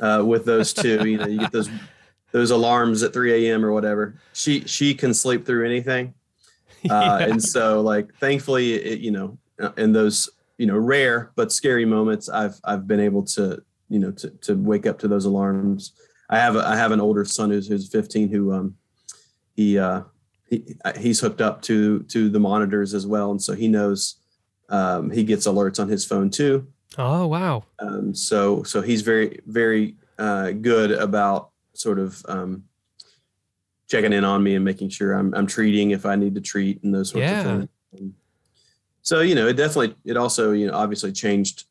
uh, with those too you know you get those those alarms at 3 a.m or whatever she she can sleep through anything uh,
Yeah.
and so like thankfully it, you know uh, in those you know rare but scary moments i've i've been able to you know to, to wake up to those alarms i have a, i have an older son who's who's 15 who um he uh he, he's hooked up to to the monitors as well and so he knows um he gets alerts on his phone too
oh wow.
um so so he's very very uh good about sort of um checking in on me and making sure i'm i'm treating if i need to treat and those sorts
Yeah.
of things so you know it definitely it also you know obviously changed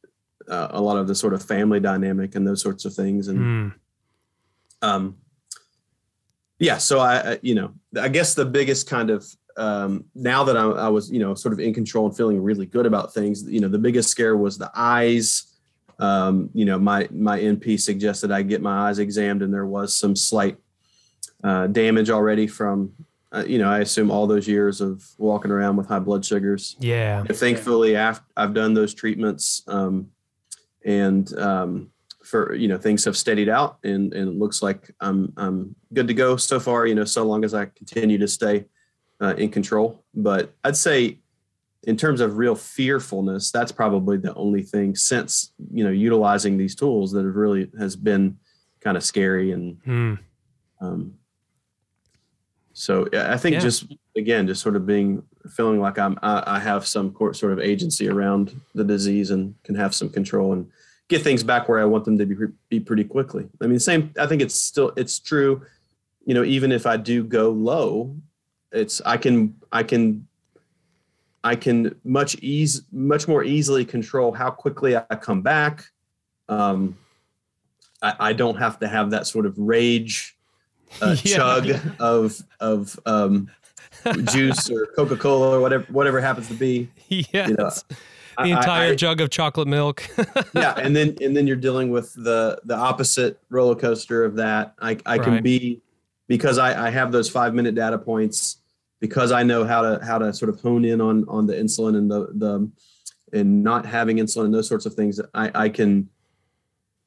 uh, a lot of the sort of family dynamic and those sorts of things and
Mm.
um yeah so i you know i guess the biggest kind of um now that I, I was you know sort of in control and feeling really good about things you know the biggest scare was the eyes um you know my my np suggested i get my eyes examined and there was some slight uh, damage already from uh, you know i assume all those years of walking around with high blood sugars
Yeah.
thankfully after i've done those treatments um, and um, for you know things have steadied out and, and it looks like i'm i'm good to go so far you know so long as i continue to stay uh, in control but i'd say in terms of real fearfulness that's probably the only thing since you know utilizing these tools that have really has been kind of scary and
Mm.
um, so I think
Yeah.
just again, just sort of being feeling like I'm I, I have some sort of agency around the disease and can have some control and get things back where I want them to be be pretty quickly. I mean, same. I think it's still it's true. You know, even if I do go low, it's I can I can I can much ease much more easily control how quickly I come back. Um, I, I don't have to have that sort of rage uh,
Yeah.
chug of of um, juice or Coca Cola or whatever whatever happens to be.
yes.
know,
the
I- I-
entire
I-
jug of chocolate milk.
yeah, and then and then you're dealing with the the opposite roller coaster of that. I I can
Right.
be because I I have those five minute data points because I know how to how to sort of hone in on on the insulin and the the and not having insulin and those sorts of things. I I can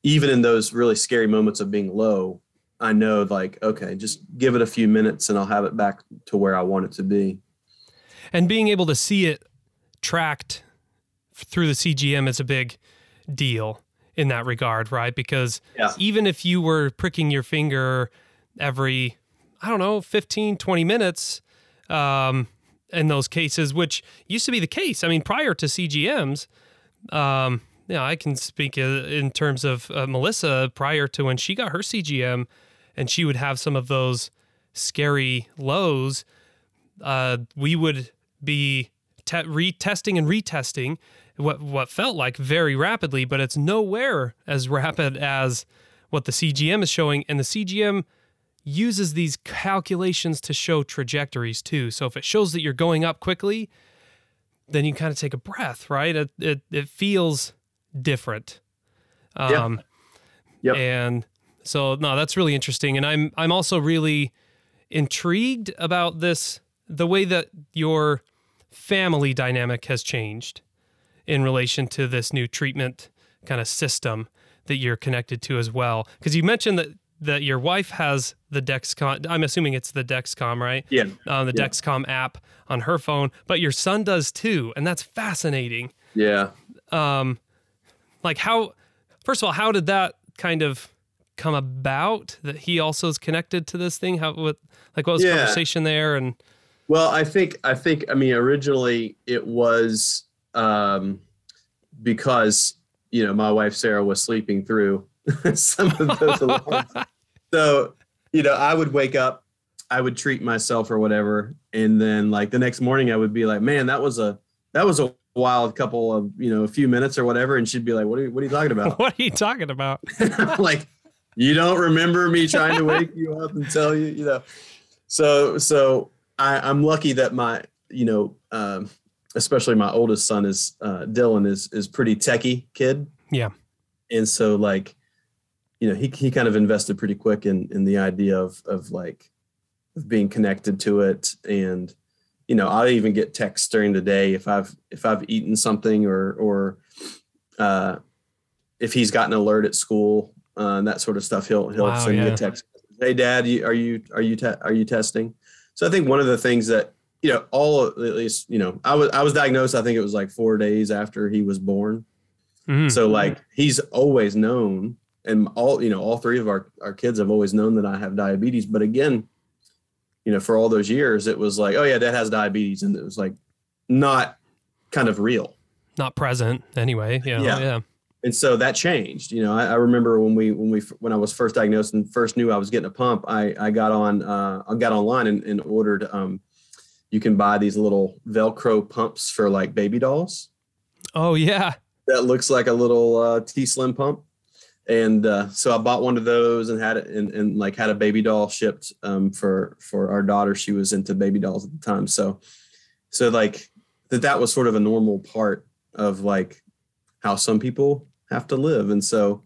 even in those really scary moments of being low. I know like okay, just give it a few minutes and I'll have it back to where I want it to be.
and being able to see it tracked through the CGM is a big deal in that regard, right? Because
Yeah.
even if you were pricking your finger every, I don't know, 15, 20 minutes um, in those cases, which used to be the case. I mean, prior to CGMs, um, yeah, I can speak uh, in terms of uh, Melissa prior to when she got her CGM and she would have some of those scary lows. Uh, we would be te- retesting and retesting what what felt like very rapidly, but it's nowhere as rapid as what the CGM is showing, and the CGM uses these calculations to show trajectories too. So if it shows that you're going up quickly, then you kind of take a breath, right? It it, it feels different.
Yeah.
Um,
Yep.
And so no, that's really interesting, and I'm I'm also really intrigued about this the way that your family dynamic has changed in relation to this new treatment kind of system that you're connected to as well because you mentioned that that your wife has the Dexcom I'm assuming it's the Dexcom right
Yeah.
um, the
Yeah.
Dexcom app on her phone but your son does too and that's fascinating
Yeah.
um like how first of all how did that kind of come about that he also is connected to this thing how what like what was the conversation there and
Well, I think I think I mean originally it was um, because you know my wife Sarah was sleeping through some of those alarms. So you know I would wake up, I would treat myself or whatever, and then like the next morning I would be like, man, that was a that was a wild couple of you know a few minutes or whatever, and she'd be like, what are you, what are you talking about?
what are you talking about
like you don't remember me trying to wake you up and tell you you know so so I, i'm lucky that my you know um, especially my oldest son is uh, dylan is is pretty techie kid
Yeah.
and so like you know he, he kind of invested pretty quick in in the idea of of like of being connected to it and you know, I'll even get texts during the day if I've if I've eaten something or or uh, if he's gotten an alert at school uh, and that sort of stuff. He'll he'll
Wow,
send me a text. Hey, Dad, you, are you are you te- are you testing? So I think one of the things that you know, all at least you know, I was I was diagnosed. I think it was like four days after he was born.
Mhm.
So like he's always known, and all you know, all three of our our kids have always known that I have diabetes. But again, you know, for all those years, it was like, oh yeah, Dad has diabetes, and it was like not kind of real.
Not present anyway. Know,
Yeah.
yeah.
And so that changed. You know, I, I remember when we when we when I was first diagnosed and first knew I was getting a pump, I I got on uh, I got online and, and ordered. Um, you can buy these little Velcro pumps for like baby dolls.
Oh yeah.
that looks like a little uh, T Slim pump. And uh, so I bought one of those and had it and, and like had a baby doll shipped um, for for our daughter. She was into baby dolls at the time. So so like that that was sort of a normal part of like how some people have to live. And so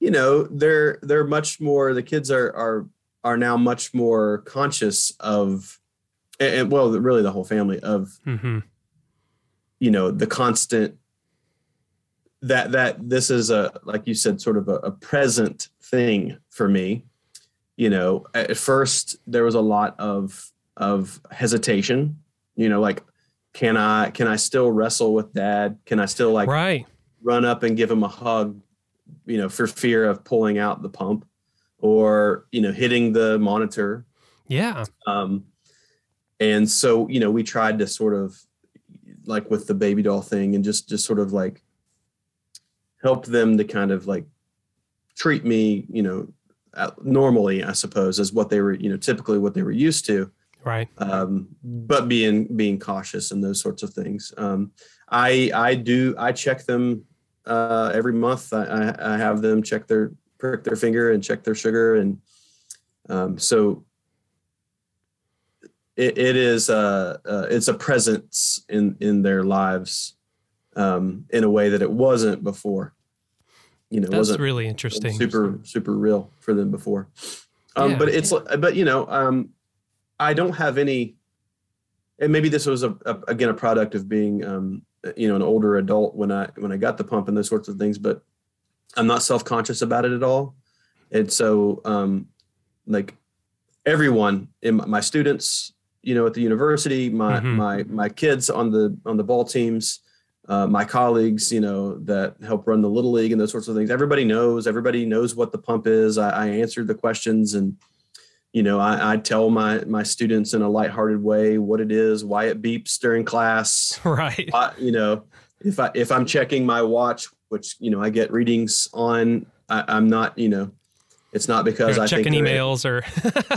you know they're they're much more the kids are are are now much more conscious of and, and well really the whole family of
hmm
you know the constant that that this is a like you said sort of a, a present thing for me you know at first there was a lot of of hesitation you know like can i can i still wrestle with dad can i still like
right.
run up and give him a hug you know for fear of pulling out the pump or you know hitting the monitor
Yeah.
um, and so, you know, we tried to sort of like with the baby doll thing and just, just sort of like help them to kind of like treat me, you know, normally, I suppose, as what they were, you know, typically what they were used to.
Right.
Um, but being, being cautious and those sorts of things. Um, I, I do, I check them, uh, every month. I, I, I have them check their, prick their finger and check their sugar. And, um, so it, it is uh, uh, it's a presence in in their lives um, in a way that it wasn't before. You know,
That's
wasn't
really interesting.
super super real for them before. Um,
Yeah.
But it's but you know um, I don't have any. And maybe this was a, a again a product of being um, you know an older adult when I when I got the pump and those sorts of things. But I'm not self conscious about it at all, and so um, like everyone in my students, you know, at the university, my
Mhm.
my my kids on the on the ball teams, uh, my colleagues, you know, that help run the little league and those sorts of things. Everybody knows. Everybody knows what the pump is. I, I answered the questions, and you know, I, I tell my my students in a lighthearted way what it is, why it beeps during class.
right.
I, you know, if I if I'm checking my watch, which you know I get readings on, I, I'm not, you know, it's not because I
checking
think
emails or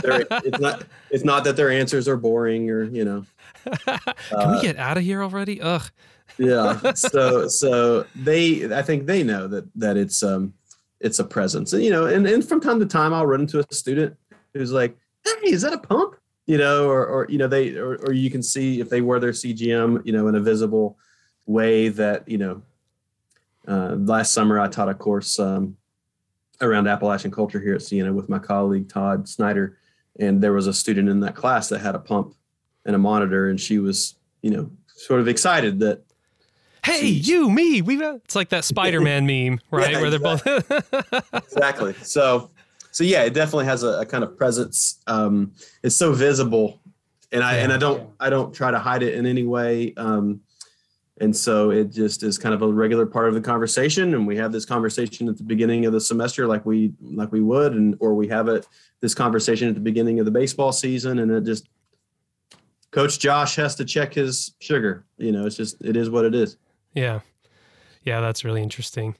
they're- it's not it's not that their answers are boring or you know
Can
uh,
we get out of here already? Ugh.
yeah so so they i think they know that that it's um it's a presence and you know and, and from time to time i'll run into a student who's like hey is that a pump you know or or you know they or, or you can see if they wear their cgm you know in a visible way that you know uh, last summer i taught a course um, around appalachian culture here at siena with my colleague todd snyder and there was a student in that class that had a pump and a monitor and she was you know sort of excited that
Hey,
Jeez.
you, me. We. It's like that Spider-Man meme, right?
Yeah,
Where they're both.
exactly. So, so yeah, it definitely has a, a kind of presence. Um, it's so visible, and I and I don't I don't try to hide it in any way. Um, and so it just is kind of a regular part of the conversation, and we have this conversation at the beginning of the semester, like we like we would, and or we have it this conversation at the beginning of the baseball season, and it just Coach Josh has to check his sugar. You know, it's just it is what it is.
Yeah. Yeah, that's really interesting.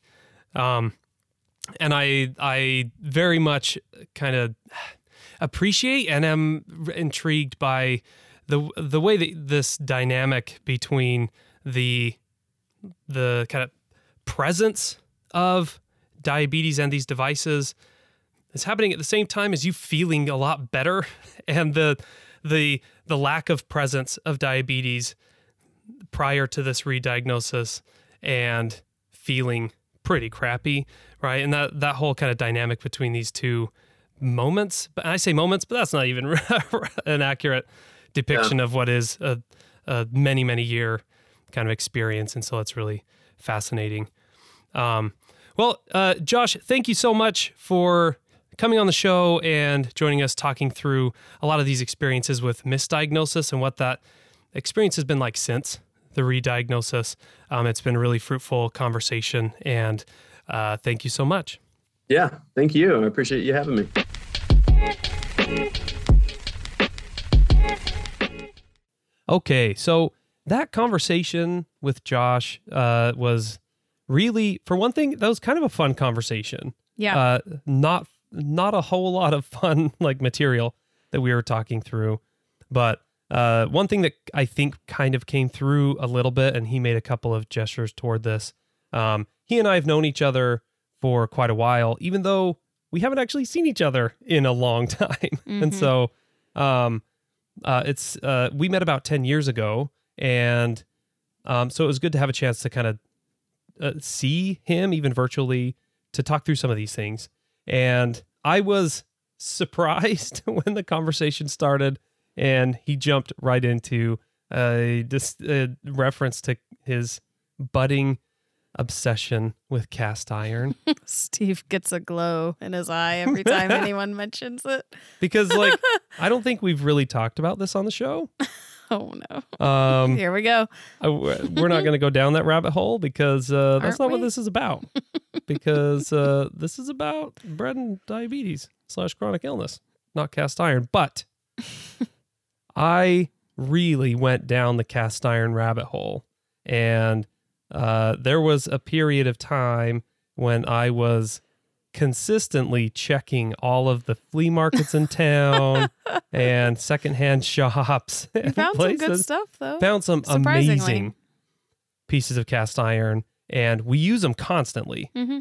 Um and I I very much kind of appreciate and am intrigued by the the way that this dynamic between the the kind of presence of diabetes and these devices is happening at the same time as you feeling a lot better and the the the lack of presence of diabetes prior to this re-diagnosis and feeling pretty crappy, right? And that that whole kind of dynamic between these two moments, but I say moments, but that's not even an accurate depiction of what is a, a many many year kind of experience, and so it's really fascinating. Um, well, uh, Josh, thank you so much for coming on the show and joining us talking through a lot of these experiences with misdiagnosis and what that experience has been like since the re-diagnosis. Um, it's been a really fruitful conversation, and uh, thank you so much.
Yeah, thank you. I appreciate you having me.
Okay, so that conversation with Josh uh, was really, for one thing, that was kind of a fun conversation.
Yeah.
Uh, not not a whole lot of fun like material that we were talking through, but uh, one thing that I think kind of came through a little bit, and he made a couple of gestures toward this. Um, he and I have known each other for quite a while, even though we haven't actually seen each other in a long time. And
Mhm.
so, um, uh, it's uh, we met about ten years ago, and um, so it was good to have a chance to kind of uh, see him, even virtually, to talk through some of these things. And I was surprised when the conversation started, and he jumped right into a a reference to his budding obsession with cast iron
Steve gets a glow in his eye every time anyone mentions it.
because like I don't think we've really talked about this on the show.
Oh no.
Um,
Here we go.
I- we're not going to go down that rabbit hole because uh, that's
Aren't
not what this is about. because uh, this is about bread and diabetes slash chronic illness, not cast iron. But I really went down the cast iron rabbit hole, and uh, there was a period of time when I was consistently checking all of the flea markets in town and secondhand shops
You found some good stuff though.
found some amazing pieces of cast iron and we use them constantly.
Hmm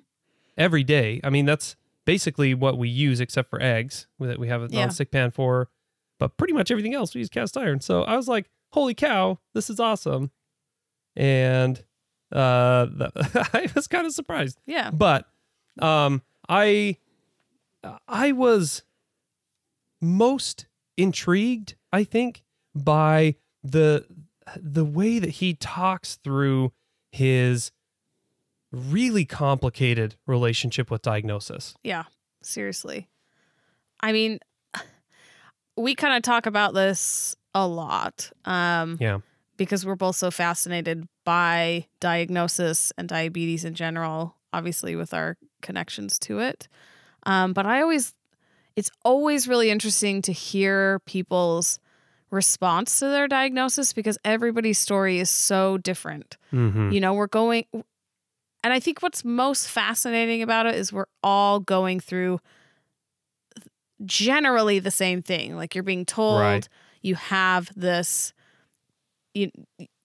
every day. I mean that's basically what we use except for eggs that we have a
Yeah.
non-stick pan for but pretty much everything else we use cast iron. So i was like holy cow this is awesome. And uh i was kind of surprised.
Yeah.
but um i i was most intrigued i think by the the way that he talks through his really complicated relationship with diagnosis
Yeah. Seriously. I mean, we kind of talk about this a lot. Um,
yeah
because we're both so fascinated by diagnosis and diabetes in general, obviously with our connections to it. Um, but I always, it's always really interesting to hear people's response to their diagnosis because everybody's story is so different.
mm-hmm.
You know, we're going, and I think what's most fascinating about it is we're all going through generally the same thing. Like you're being told
Right.
you have this, you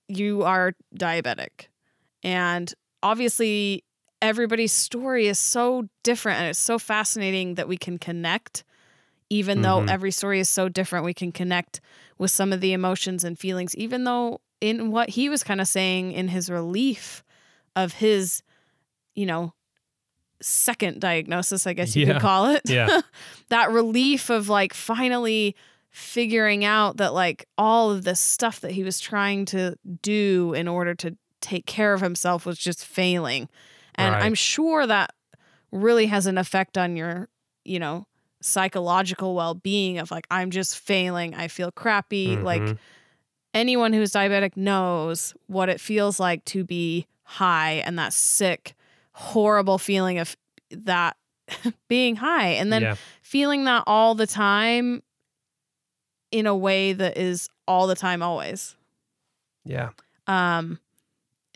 you are diabetic, and obviously everybody's story is so different, and it's so fascinating that we can connect. Even though
Mhm.
every story is so different, we can connect with some of the emotions and feelings. Even though in what he was kind of saying in his relief of his, you know, second diagnosis, I guess you
Yeah.
could call it.
Yeah.
that relief of like finally figuring out that like all of this stuff that he was trying to do in order to take care of himself was just failing. And
Right.
I'm sure that really has an effect on your, you know, psychological well-being of like I'm just failing, I feel crappy, like
Mhm.
anyone who's diabetic knows what it feels like to be high and that sick, horrible feeling of that being high. And then
yeah
feeling that all the time in a way that is all the time always
yeah
um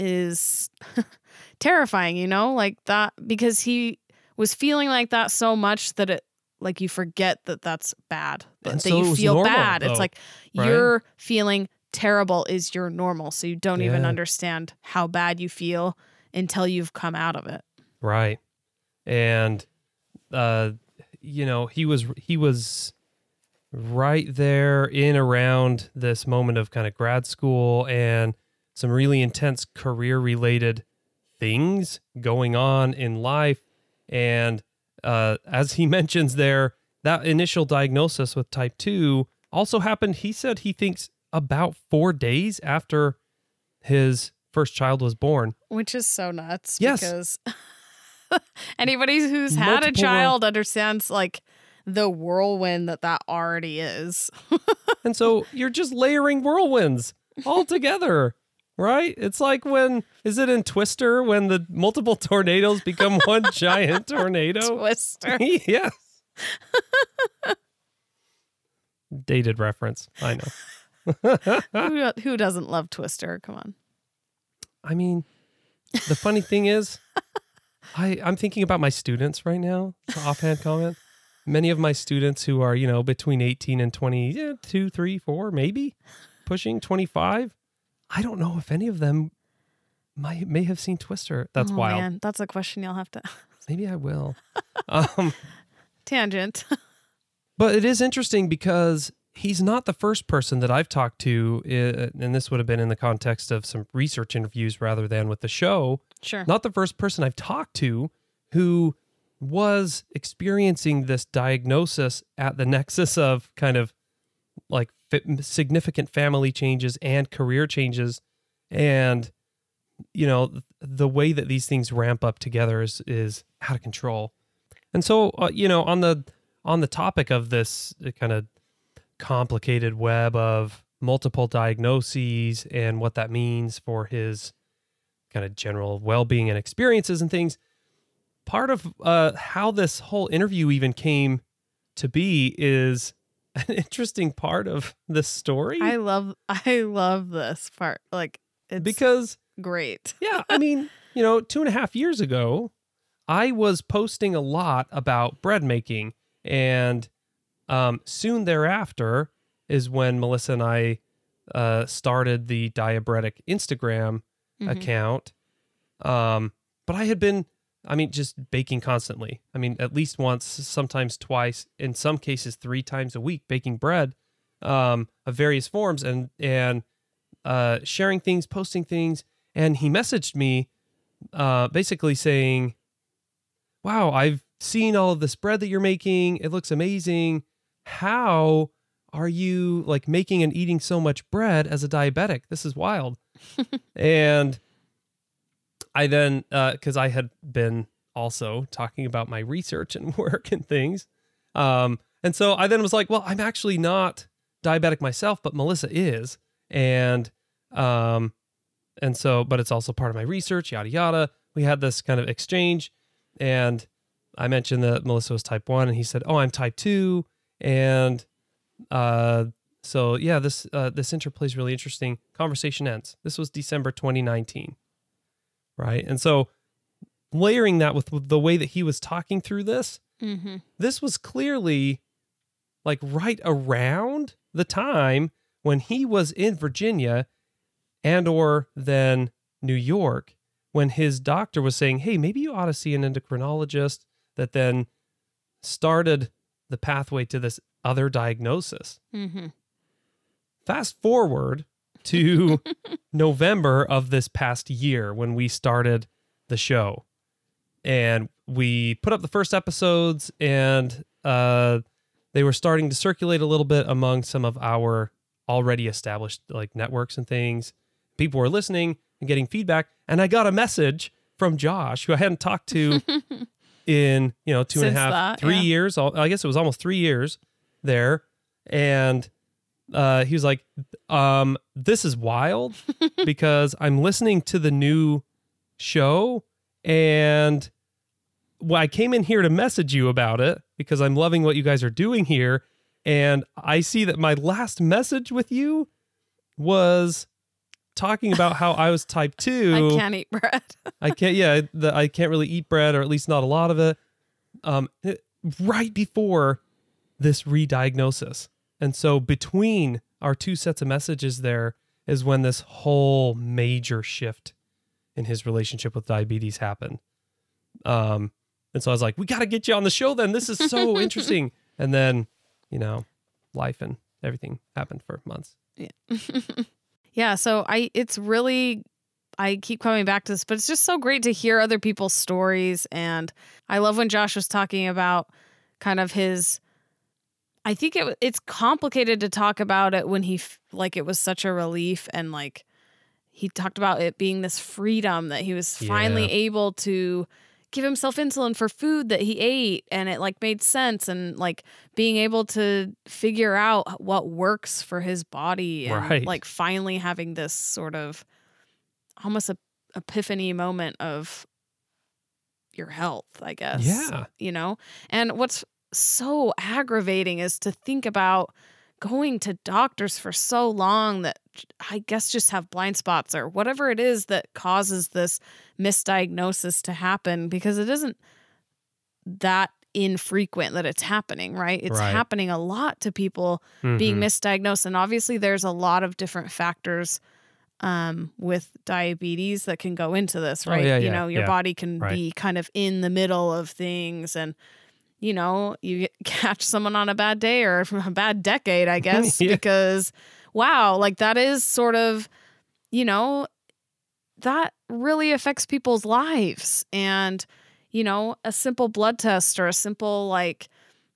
is terrifying, you know? Like that because he was feeling like that so much that it like you forget that that's bad. That,
And
that you feel
normal,
bad.
though,
it's like
right?
you're feeling terrible is your normal. So you don't even understand how bad you feel until you've come out of it.
Right. And uh you know, he was he was right there in around this moment of kind of grad school and some really intense career related things going on in life and uh as he mentions there that initial diagnosis with type 2 also happened, he said he thinks about four days after his first child was born.
Which is so nuts.
Yes.
Because anybody who's had a child understands like the whirlwind that that already is.
And so you're just layering whirlwinds all together, right? It's like when, is it in Twister when the multiple tornadoes become one giant tornado?
Twister.
yes. Dated reference. I know.
who, who doesn't love Twister? Come on.
I mean, the funny thing is, I I'm thinking about my students right now. Offhand comment. Many of my students who are you know between 18 and 20, yeah, two, three, four, maybe pushing 25. I don't know if any of them might may have seen Twister. That's
Oh,
wild.
Man, that's a question you'll have to
Maybe I will. um,
tangent.
But it is interesting because he's not the first person that I've talked to, and this would have been in the context of some research interviews rather than with the show.
sure.
Not the first person I've talked to who was experiencing this diagnosis at the nexus of kind of like significant family changes and career changes. And, you know, the way that these things ramp up together is, is out of control. And so, uh, you know, on the on the topic of this kind of complicated web of multiple diagnoses and what that means for his kind of general well-being and experiences and things, part of uh, how this whole interview even came to be is an interesting part of this story
I love I love this part. Like it's
because
great.
yeah, I mean, you know, two and a half years ago, I was posting a lot about bread making. And um, soon thereafter is when Melissa and I uh, started the diabetic Instagram
Mhm.
account. Um, but I had been, I mean, just baking constantly. I mean, at least once, sometimes twice, in some cases, three times a week, baking bread um, of various forms and, and uh, sharing things, posting things. And he messaged me uh, basically saying, Wow, I've seen all of this bread that you're making. It looks amazing. How are you like making and eating so much bread as a diabetic? This is wild. and I then, because I had been also talking about my research and work and things. Um, and so I then was like, well, I'm actually not diabetic myself, but Melissa is. And, um, and so, but it's also part of my research, yada, yada. We had this kind of exchange. And I mentioned that Melissa was type one, and he said, oh, I'm type two. And, uh, so yeah, this uh, this interplay is really interesting. Conversation ends. This was December 2019, right? And so layering that with the way that he was talking through this,
Mm-hmm.
this was clearly like right around the time when he was in Virginia and or then New York when his doctor was saying, "Hey, maybe you ought to see an endocrinologist." That then started the pathway to this other diagnosis.
Mm-hmm.
Fast forward to November of this past year when we started the show. And we put up the first episodes and uh they were starting to circulate a little bit among some of our already established like networks and things. People were listening and getting feedback. And I got a message from Josh, who I hadn't talked to in, you know, two and a half,
that,
three
yeah.
years. I guess it was almost three years there. And uh, he was like, um, this is wild because I'm listening to the new show and well, I came in here to message you about it because I'm loving what you guys are doing here. And I see that my last message with you was talking about how I was type two.
I can't eat bread.
I can't. Yeah, the, I can't really eat bread, or at least not a lot of it. Um, it- right before this re-diagnosis, and so between our two sets of messages, there is when this whole major shift in his relationship with diabetes happened. Um, and so I was like, "We got to get you on the show, then. This is so interesting." And then, you know, life and everything happened for months.
yeah, so I it's really I keep coming back to this, but it's just so great to hear other people's stories and I love when Josh was talking about kind of his I think it it's complicated to talk about it when he f- like it was such a relief and like he talked about it being this freedom that he was finally
Yeah.
able to give himself insulin for food that he ate and it like made sense and like being able to figure out what works for his body and
Right.
like finally having this sort of almost a epiphany moment of your health, I guess.
Yeah.
You know? And what's so aggravating is to think about going to doctors for so long that I guess just have blind spots or whatever it is that causes this misdiagnosis to happen because it isn't that infrequent that it's happening, right? It's
Right.
happening a lot to people being
Mhm.
misdiagnosed. And obviously, there's a lot of different factors um, with diabetes that can go into this,
Oh,
right?
yeah,
you
yeah,
know, your
yeah.
body can
Right.
be kind of in the middle of things and you know, you catch someone on a bad day or from a bad decade, I guess,
Yeah.
because wow, like that is sort of, you know, that really affects people's lives. And, you know, a simple blood test or a simple like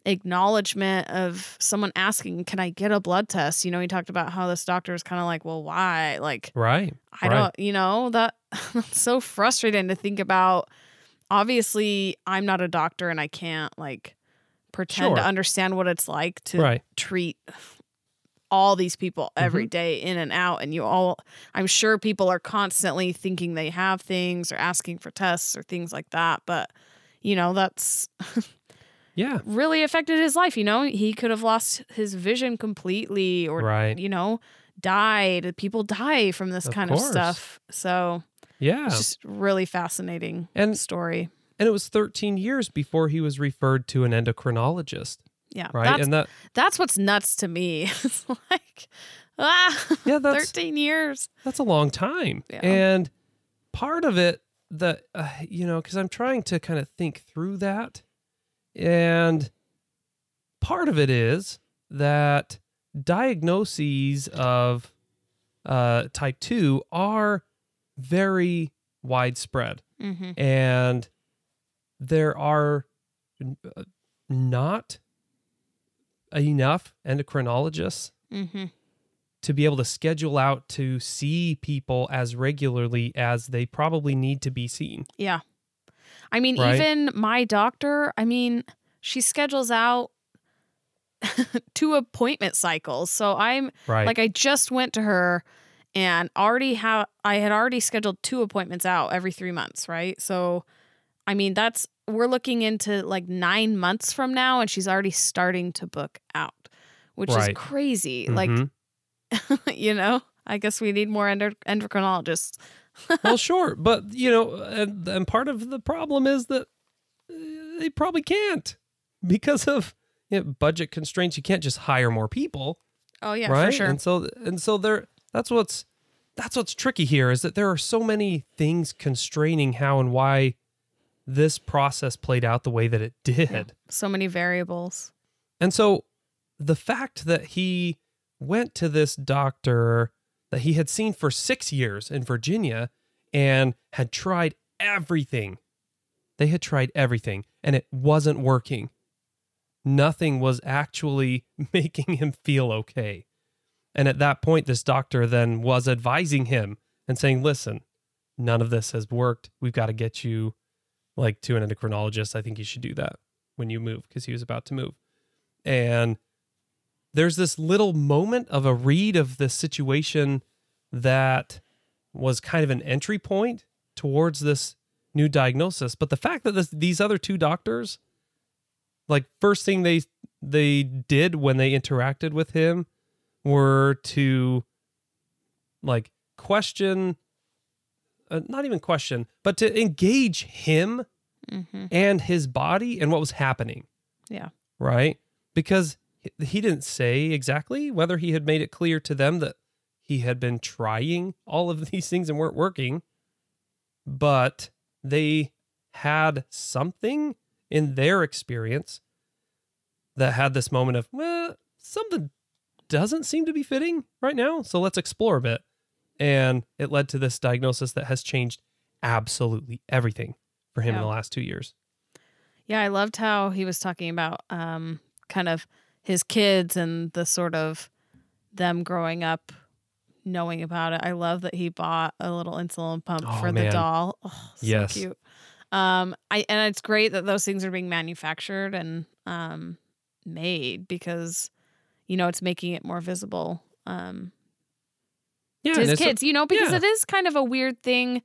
acknowledgement of someone asking, Can I get a blood test? You know, he talked about how this doctor is kind of like, Well, why? Like,
Right.
I
Right.
don't, you know, that that's so frustrating to think about. Obviously, I'm not a doctor and I can't like pretend to understand what it's like to
Right.
treat all these people
Mm-hmm.
every day in and out. And you all, I'm sure people are constantly thinking they have things or asking for tests or things like that. But, you know, that's
Yeah.
really affected his life. You know, he could have lost his vision completely or,
Right.
you know, died. People die from this
Of
kind
course.
of stuff. So
Yeah.
it's just really fascinating
And
story.
and it was 13 years before he was referred to an endocrinologist,
Yeah.
right?
That's,
and that
that's what's nuts to me. it's like, ah,
yeah, that's
13 years.
that's a long time.
Yeah.
And part of it that uh, you know, cuz I'm trying to kind of think through that. And part of it is that diagnoses of uh, type 2 are very widespread.
Mm-hmm.
and there are uh, not enough endocrinologists
Mm-hmm.
to be able to schedule out to see people as regularly as they probably need to be seen.
Yeah. I mean,
Right?
even my doctor, I mean, she schedules out two appointment cycles. So I'm
Right.
like, I just went to her and already have, I had already scheduled two appointments out every three months, right? So, I mean, that's, we're looking into like nine months from now and she's already starting to book out, which is crazy. Like,
Mhm.
you know, I guess we need more endo- endocrinologists.
well, sure, but you know, and, and part of the problem is that uh, they probably can't because of you know, budget constraints. You can't just hire more people.
Oh, yeah,
right?
for sure.
And so and so there that's what's that's what's tricky here is that there are so many things constraining how and why this process played out the way that it did.
so many variables.
And so the fact that he went to this doctor that he had seen for 6 years in Virginia and had tried everything. They had tried everything and it wasn't working. Nothing was actually making him feel okay. And at that point, this doctor then was advising him and saying, listen, none of this has worked. We've got to get you like to an endocrinologist. I think you should do that when you move because he was about to move. And there's this little moment of a read of the situation that was kind of an entry point towards this new diagnosis. But the fact that this, these other two doctors, like first thing they they did when they interacted with him were to like question uh, not even question but to engage him
Mm-hmm.
and his body and what was happening
Yeah.
right because he- he didn't say exactly whether he had made it clear to them that he had been trying all of these things and weren't working but they had something in their experience that had this moment of well something doesn't seem to be fitting right now so let's explore a bit and it led to this diagnosis that has changed absolutely everything for him in the last two years
Yeah, I loved how he was talking about um kind of his kids and the sort of them growing up knowing about it. I love that he bought a little insulin pump
Oh,
for the doll. Oh, so
Yes.
cute. Um, I and it's great that those things are being manufactured and um made because you know it's making it more visible um
Yeah,
to his kids, you know, because
yeah.
it is kind of a weird thing.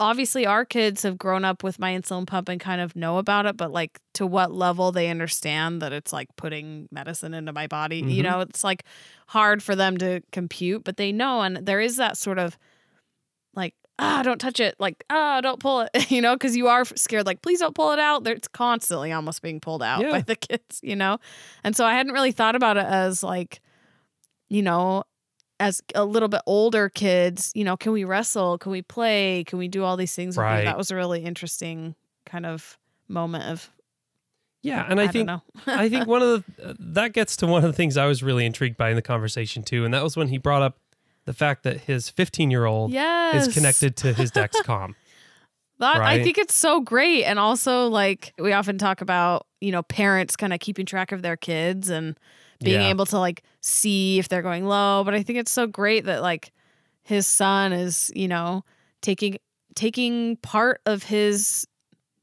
Obviously, our kids have grown up with my insulin pump and kind of know about it, but like to what level they understand that it's like putting medicine into my body, you
Mhm.
know, it's like hard for them to compute, but they know. And there is that sort of ah, don't touch it, like, ah, don't pull it, you know, because you are scared, like, please don't pull it out. It's constantly almost being pulled out
Yeah.
by the kids, you know? And so I hadn't really thought about it as like, you know, as a little bit older kids, you know, can we wrestle? Can we play? Can we do all these things?
Right.
That was a really interesting kind of moment of.
yeah, and I,
don't
think. I think one of the uh, that gets to one of the things I was really intrigued by in the conversation too, and that was when he brought up the fact that his 15 year old
yes,
is connected to his Dexcom.
That I think it's so great, and also like we often talk about, you know, parents kind of keeping track of their kids and being
Yeah.
able to like see if they're going low. But I think it's so great that like his son is, you know, taking taking part of his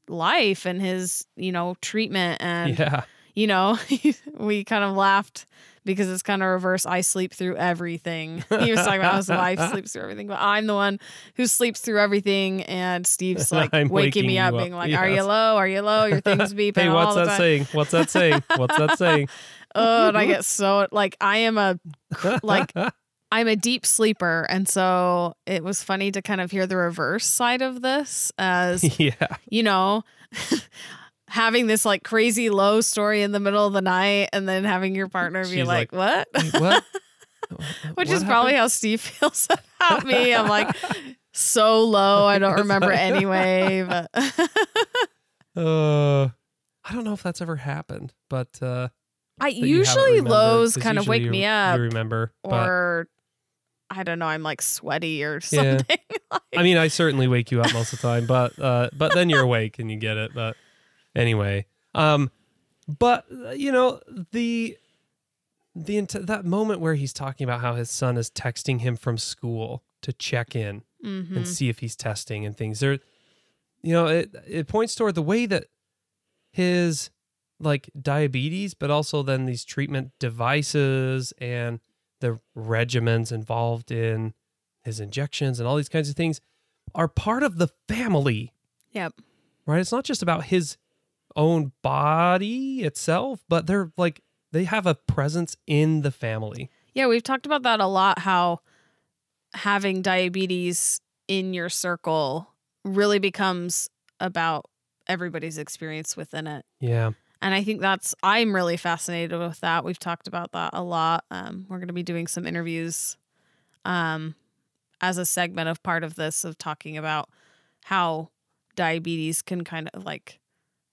life and his, you know, treatment and
yeah,
you know, we kind of laughed because it's kind of reverse. I sleep through everything. He was talking about how his wife sleeps through everything, but I'm the one who sleeps through everything. And Steve's like
I'm
waking, me up,
up.
being like, "Are you low? Are you low? Your thing's beeping
hey,
all
what's that
time."
saying? What's that saying? What's that saying?
Oh, and I get so like I am a like I'm a deep sleeper, and so it was funny to kind of hear the reverse side of this as
yeah,
you know, having this like crazy low story in the middle of the night and then having your partner be like,
like,
what?
Wait, what?
Which
What
is probably how Steve feels about me. I'm like so low, I don't remember anyway. But
Uh, I don't know if that's ever happened, but uh,
I
that you haven't
usually lows kind of wake
you-
me up,
You remember, but
or I don't know, I'm like sweaty or
Yeah.
something. like,
I mean, I certainly wake you up most of the time, but uh, but then you're awake and you get it. But anyway, um, but you know the the that moment where he's talking about how his son is texting him from school to check in
mhm.
and see if he's testing and things. There, you know, it it points toward the way that his like diabetes, but also then these treatment devices and the regimens involved in his injections and all these kinds of things are part of the family.
Yep.
Right? It's not just about his own body itself, but they're like they have a presence in the family.
Yeah, we've talked about that a lot how having diabetes in your circle really becomes about everybody's experience within it.
Yeah.
And I think that's, I'm really fascinated with that. We've talked about that a lot. Um, we're going to be doing some interviews um, as a segment of part of this, of talking about how diabetes can kind of like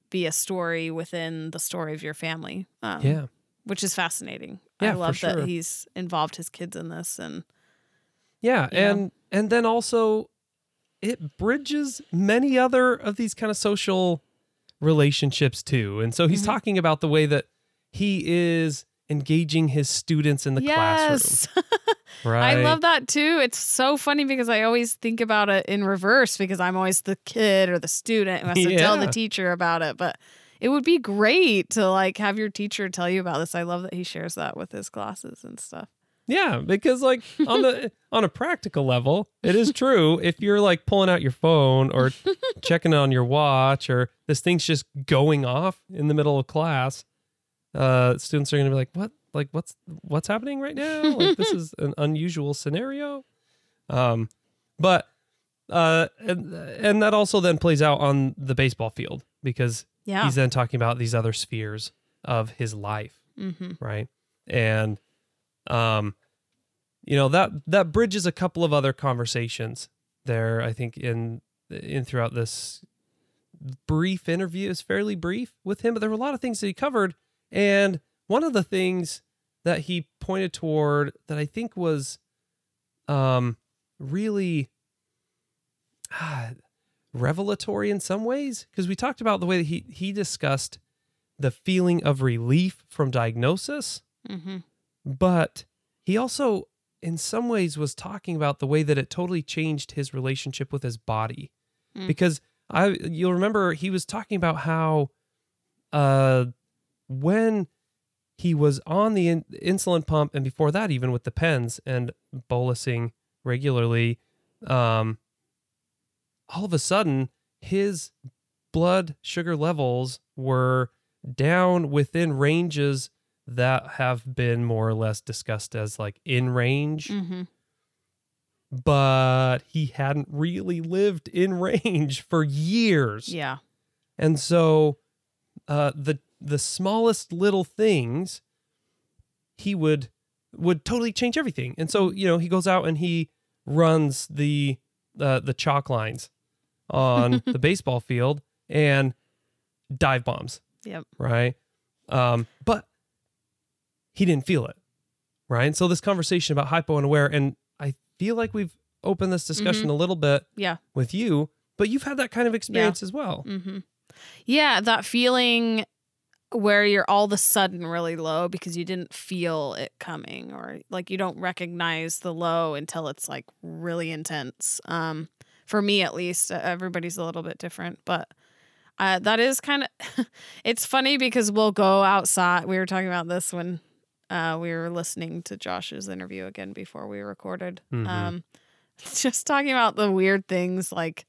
be a story within the story of your family. Um,
Yeah.
Which is fascinating.
Yeah,
I love
sure.
that he's involved his kids in this. And
Yeah,
you know?
and and then also it bridges many other of these kind of social relationships too. And so he's
Mhm.
talking about the way that he is engaging his students in the
yes.
classroom. Right.
I love that too. It's so funny because I always think about it in reverse because I'm always the kid or the student who has to tell the teacher about it. But it would be great to like have your teacher tell you about this. I love that he shares that with his classes and stuff.
Yeah, because like on the on a practical level, it is true. If you're like pulling out your phone or checking on your watch or this thing's just going off in the middle of class, uh students are going to be like, "What? Like what's what's happening right now? Like this is an unusual scenario." Um but uh and, and that also then plays out on the baseball field because
Yeah.
he's then talking about these other spheres of his life
hmm
right and um you know that that bridges a couple of other conversations there i think in in throughout this brief interview is fairly brief with him but there were a lot of things that he covered and one of the things that he pointed toward that i think was um really ah, revelatory in some ways because we talked about the way that he he discussed the feeling of relief from diagnosis,
Mm-hmm.
but he also in some ways was talking about the way that it totally changed his relationship with his body.
Mm.
Because I you'll remember he was talking about how uh when he was on the in- insulin pump and before that even with the pens and bolusing regularly um all of a sudden his blood sugar levels were down within ranges that have been more or less discussed as like in range
Mm-hmm.
but he hadn't really lived in range for years
Yeah.
and so uh, the the smallest little things he would would totally change everything. And so you know he goes out and he runs the uh, the chalk lines on the baseball field and dive bombs,
Yep.
right? Um, but he didn't feel it, right? And so this conversation about hypo unaware, and I feel like we've opened this discussion a little bit
Yeah.
with you, but you've had that kind of experience as well.
Mm-hmm. Yeah, that feeling where you're all of a sudden really low because you didn't feel it coming, or like you don't recognize the low until it's like really intense. Um, for me, at least, everybody's a little bit different, but. Uh, that is kind of it's funny because we'll go outside we were talking about this when uh, we were listening to josh's interview again before we recorded
Mhm.
um, just talking about the weird things like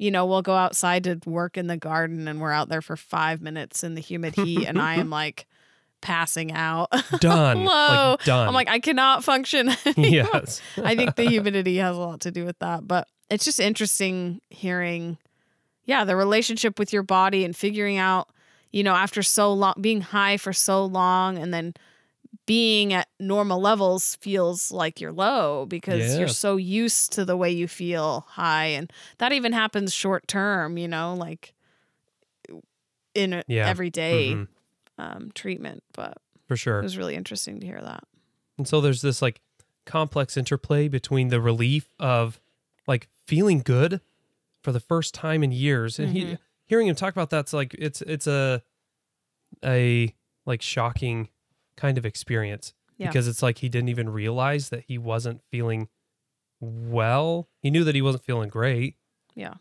you know we'll go outside to work in the garden and we're out there for five minutes in the humid heat and i am like passing out
Done.
Hello.
Like done.
i'm like i cannot function anymore.
yes.
I think the humidity has a lot to do with that. But it's just interesting hearing, yeah, the relationship with your body and figuring out, you know, after so long, being high for so long and then being at normal levels feels like you're low because you're so used to the way you feel high. And that even happens short term, you know, like in
Yeah.
everyday
Mhm.
um, treatment. But
For sure, it
was really interesting to hear that.
And so there's this like complex interplay between the relief of like feeling good for the first time in years and he
Mhm.
hearing him talk about that's like it's it's a a like shocking kind of experience
Yeah.
because it's like he didn't even realize that he wasn't feeling well. He knew that he wasn't feeling great.
Yeah.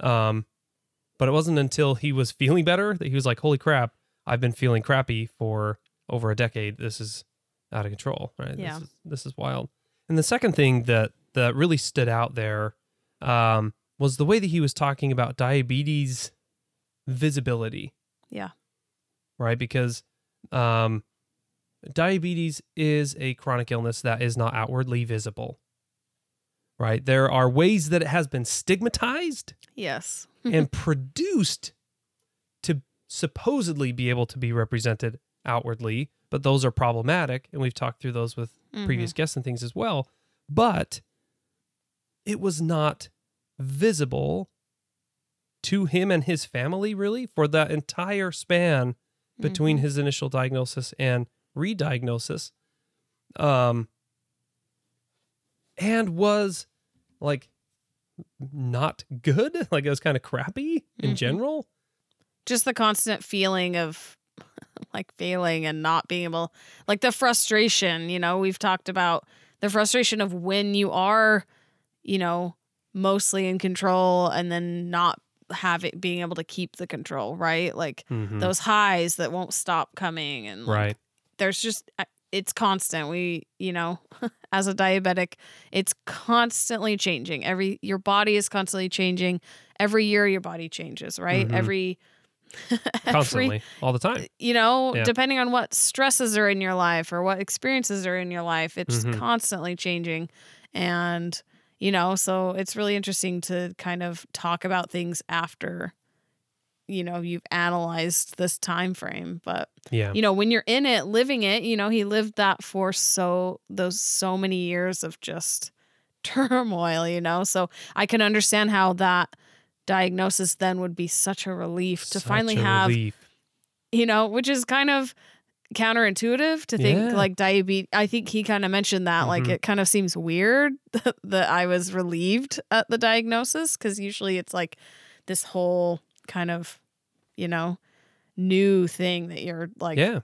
Um but it wasn't until he was feeling better that he was like holy crap, I've been feeling crappy for over a decade. This is out of control, right?
Yeah.
This is, this is wild. And the second thing that that really stood out there um, was the way that he was talking about diabetes visibility.
Yeah.
Right, because um, diabetes is a chronic illness that is not outwardly visible. Right, there are ways that it has been stigmatized
Yes.
and produced to supposedly be able to be represented outwardly, but those are problematic. And we've talked through those with mm-hmm. previous guests and things as well. But it was not visible to him and his family, really, for that entire span between mm-hmm. his initial diagnosis and re-diagnosis um and was like not good? Like it was kind of crappy in
Mhm.
general?
Just the constant feeling of like failing and not being able like the frustration you know? We've talked about the frustration of when you are you know mostly in control and then not have it being able to keep the control right? Like
Mhm.
those highs that won't stop coming and like,
right
there's just uh, it's constant. We you know as a diabetic it's constantly changing. Every your body is constantly changing. Every year your body changes right?
Mhm.
every
constantly. All the time.
You know
Yeah.
depending on what stresses are in your life or what experiences are in your life it's
Mhm.
constantly changing. And you know so it's really interesting to kind of talk about things after you know you've analyzed this time frame but
yeah
you know when you're in it living it you know he lived that for so those so many years of just turmoil you know so i can understand how that diagnosis then would be such a relief to
Such
finally have
relief.
you know which is kind of counterintuitive to think
Yeah.
like diabetes i think he kind of mentioned that like
Mhm.
it kind of seems weird that i was relieved at the diagnosis because usually it's like this whole kind of you know new thing that you're like
yeah.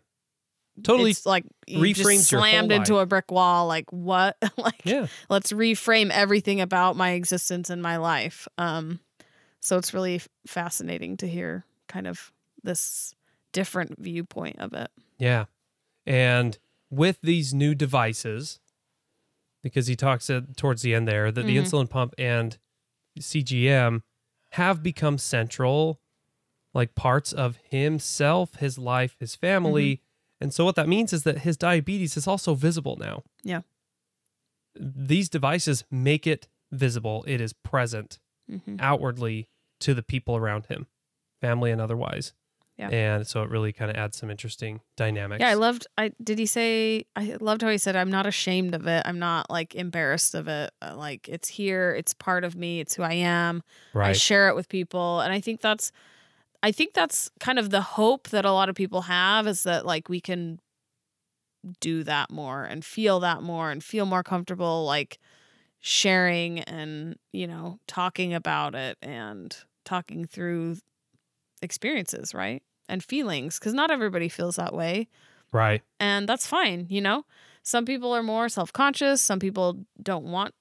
Totally
it's like you
reframes
slammed into
life.
a brick wall like what like
Yeah.
let's reframe everything about my existence and my life um so it's really fascinating to hear kind of this different viewpoint of it
Yeah. And with these new devices, because he talks at, towards the end there that the
Mhm.
insulin pump and CGM have become central, like parts of himself, his life, his family. And so what that means is that his diabetes is also visible now.
Yeah.
These devices make it visible, it is present
hmm
outwardly to the people around him, family and otherwise.
Yeah.
And so it really kind of adds some interesting dynamics.
yeah i loved i did he say i loved how he said i'm not ashamed of it i'm not like embarrassed of it Uh, like it's here it's part of me it's who i am I share it with people. And I think that's I think that's kind of the hope that a lot of people have is that like we can do that more and feel that more and feel more comfortable like sharing and, you know, talking about it and talking through experiences, right? And feelings cuz not everybody feels that way
right.
and that's fine you know some people are more self-conscious some people don't want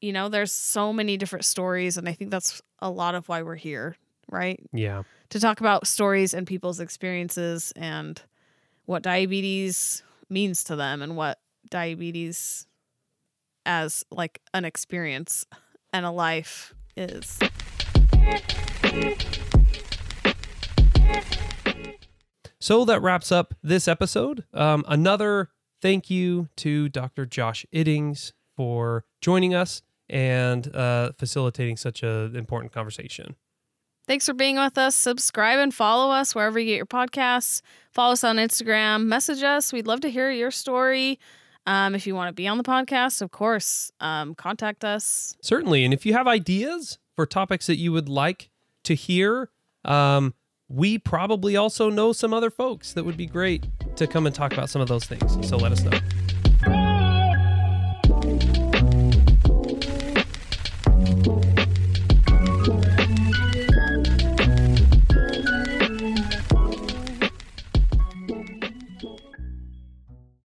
you know there's so many different stories and i think that's a lot of why we're here right
Yeah.
to talk about stories and people's experiences and what diabetes means to them and what diabetes as like an experience and a life is
So that wraps up this episode. Um, another thank you to Dr. Josh Iddings for joining us and uh, facilitating such an important conversation.
Thanks for being with us. Subscribe and follow us wherever you get your podcasts. Follow us on Instagram. Message us. We'd love to hear your story. Um, if you want to be on the podcast, of course, um, contact us.
Certainly. And if you have ideas for topics that you would like to hear, um, we probably also know some other folks that would be great to come and talk about some of those things. So let us know.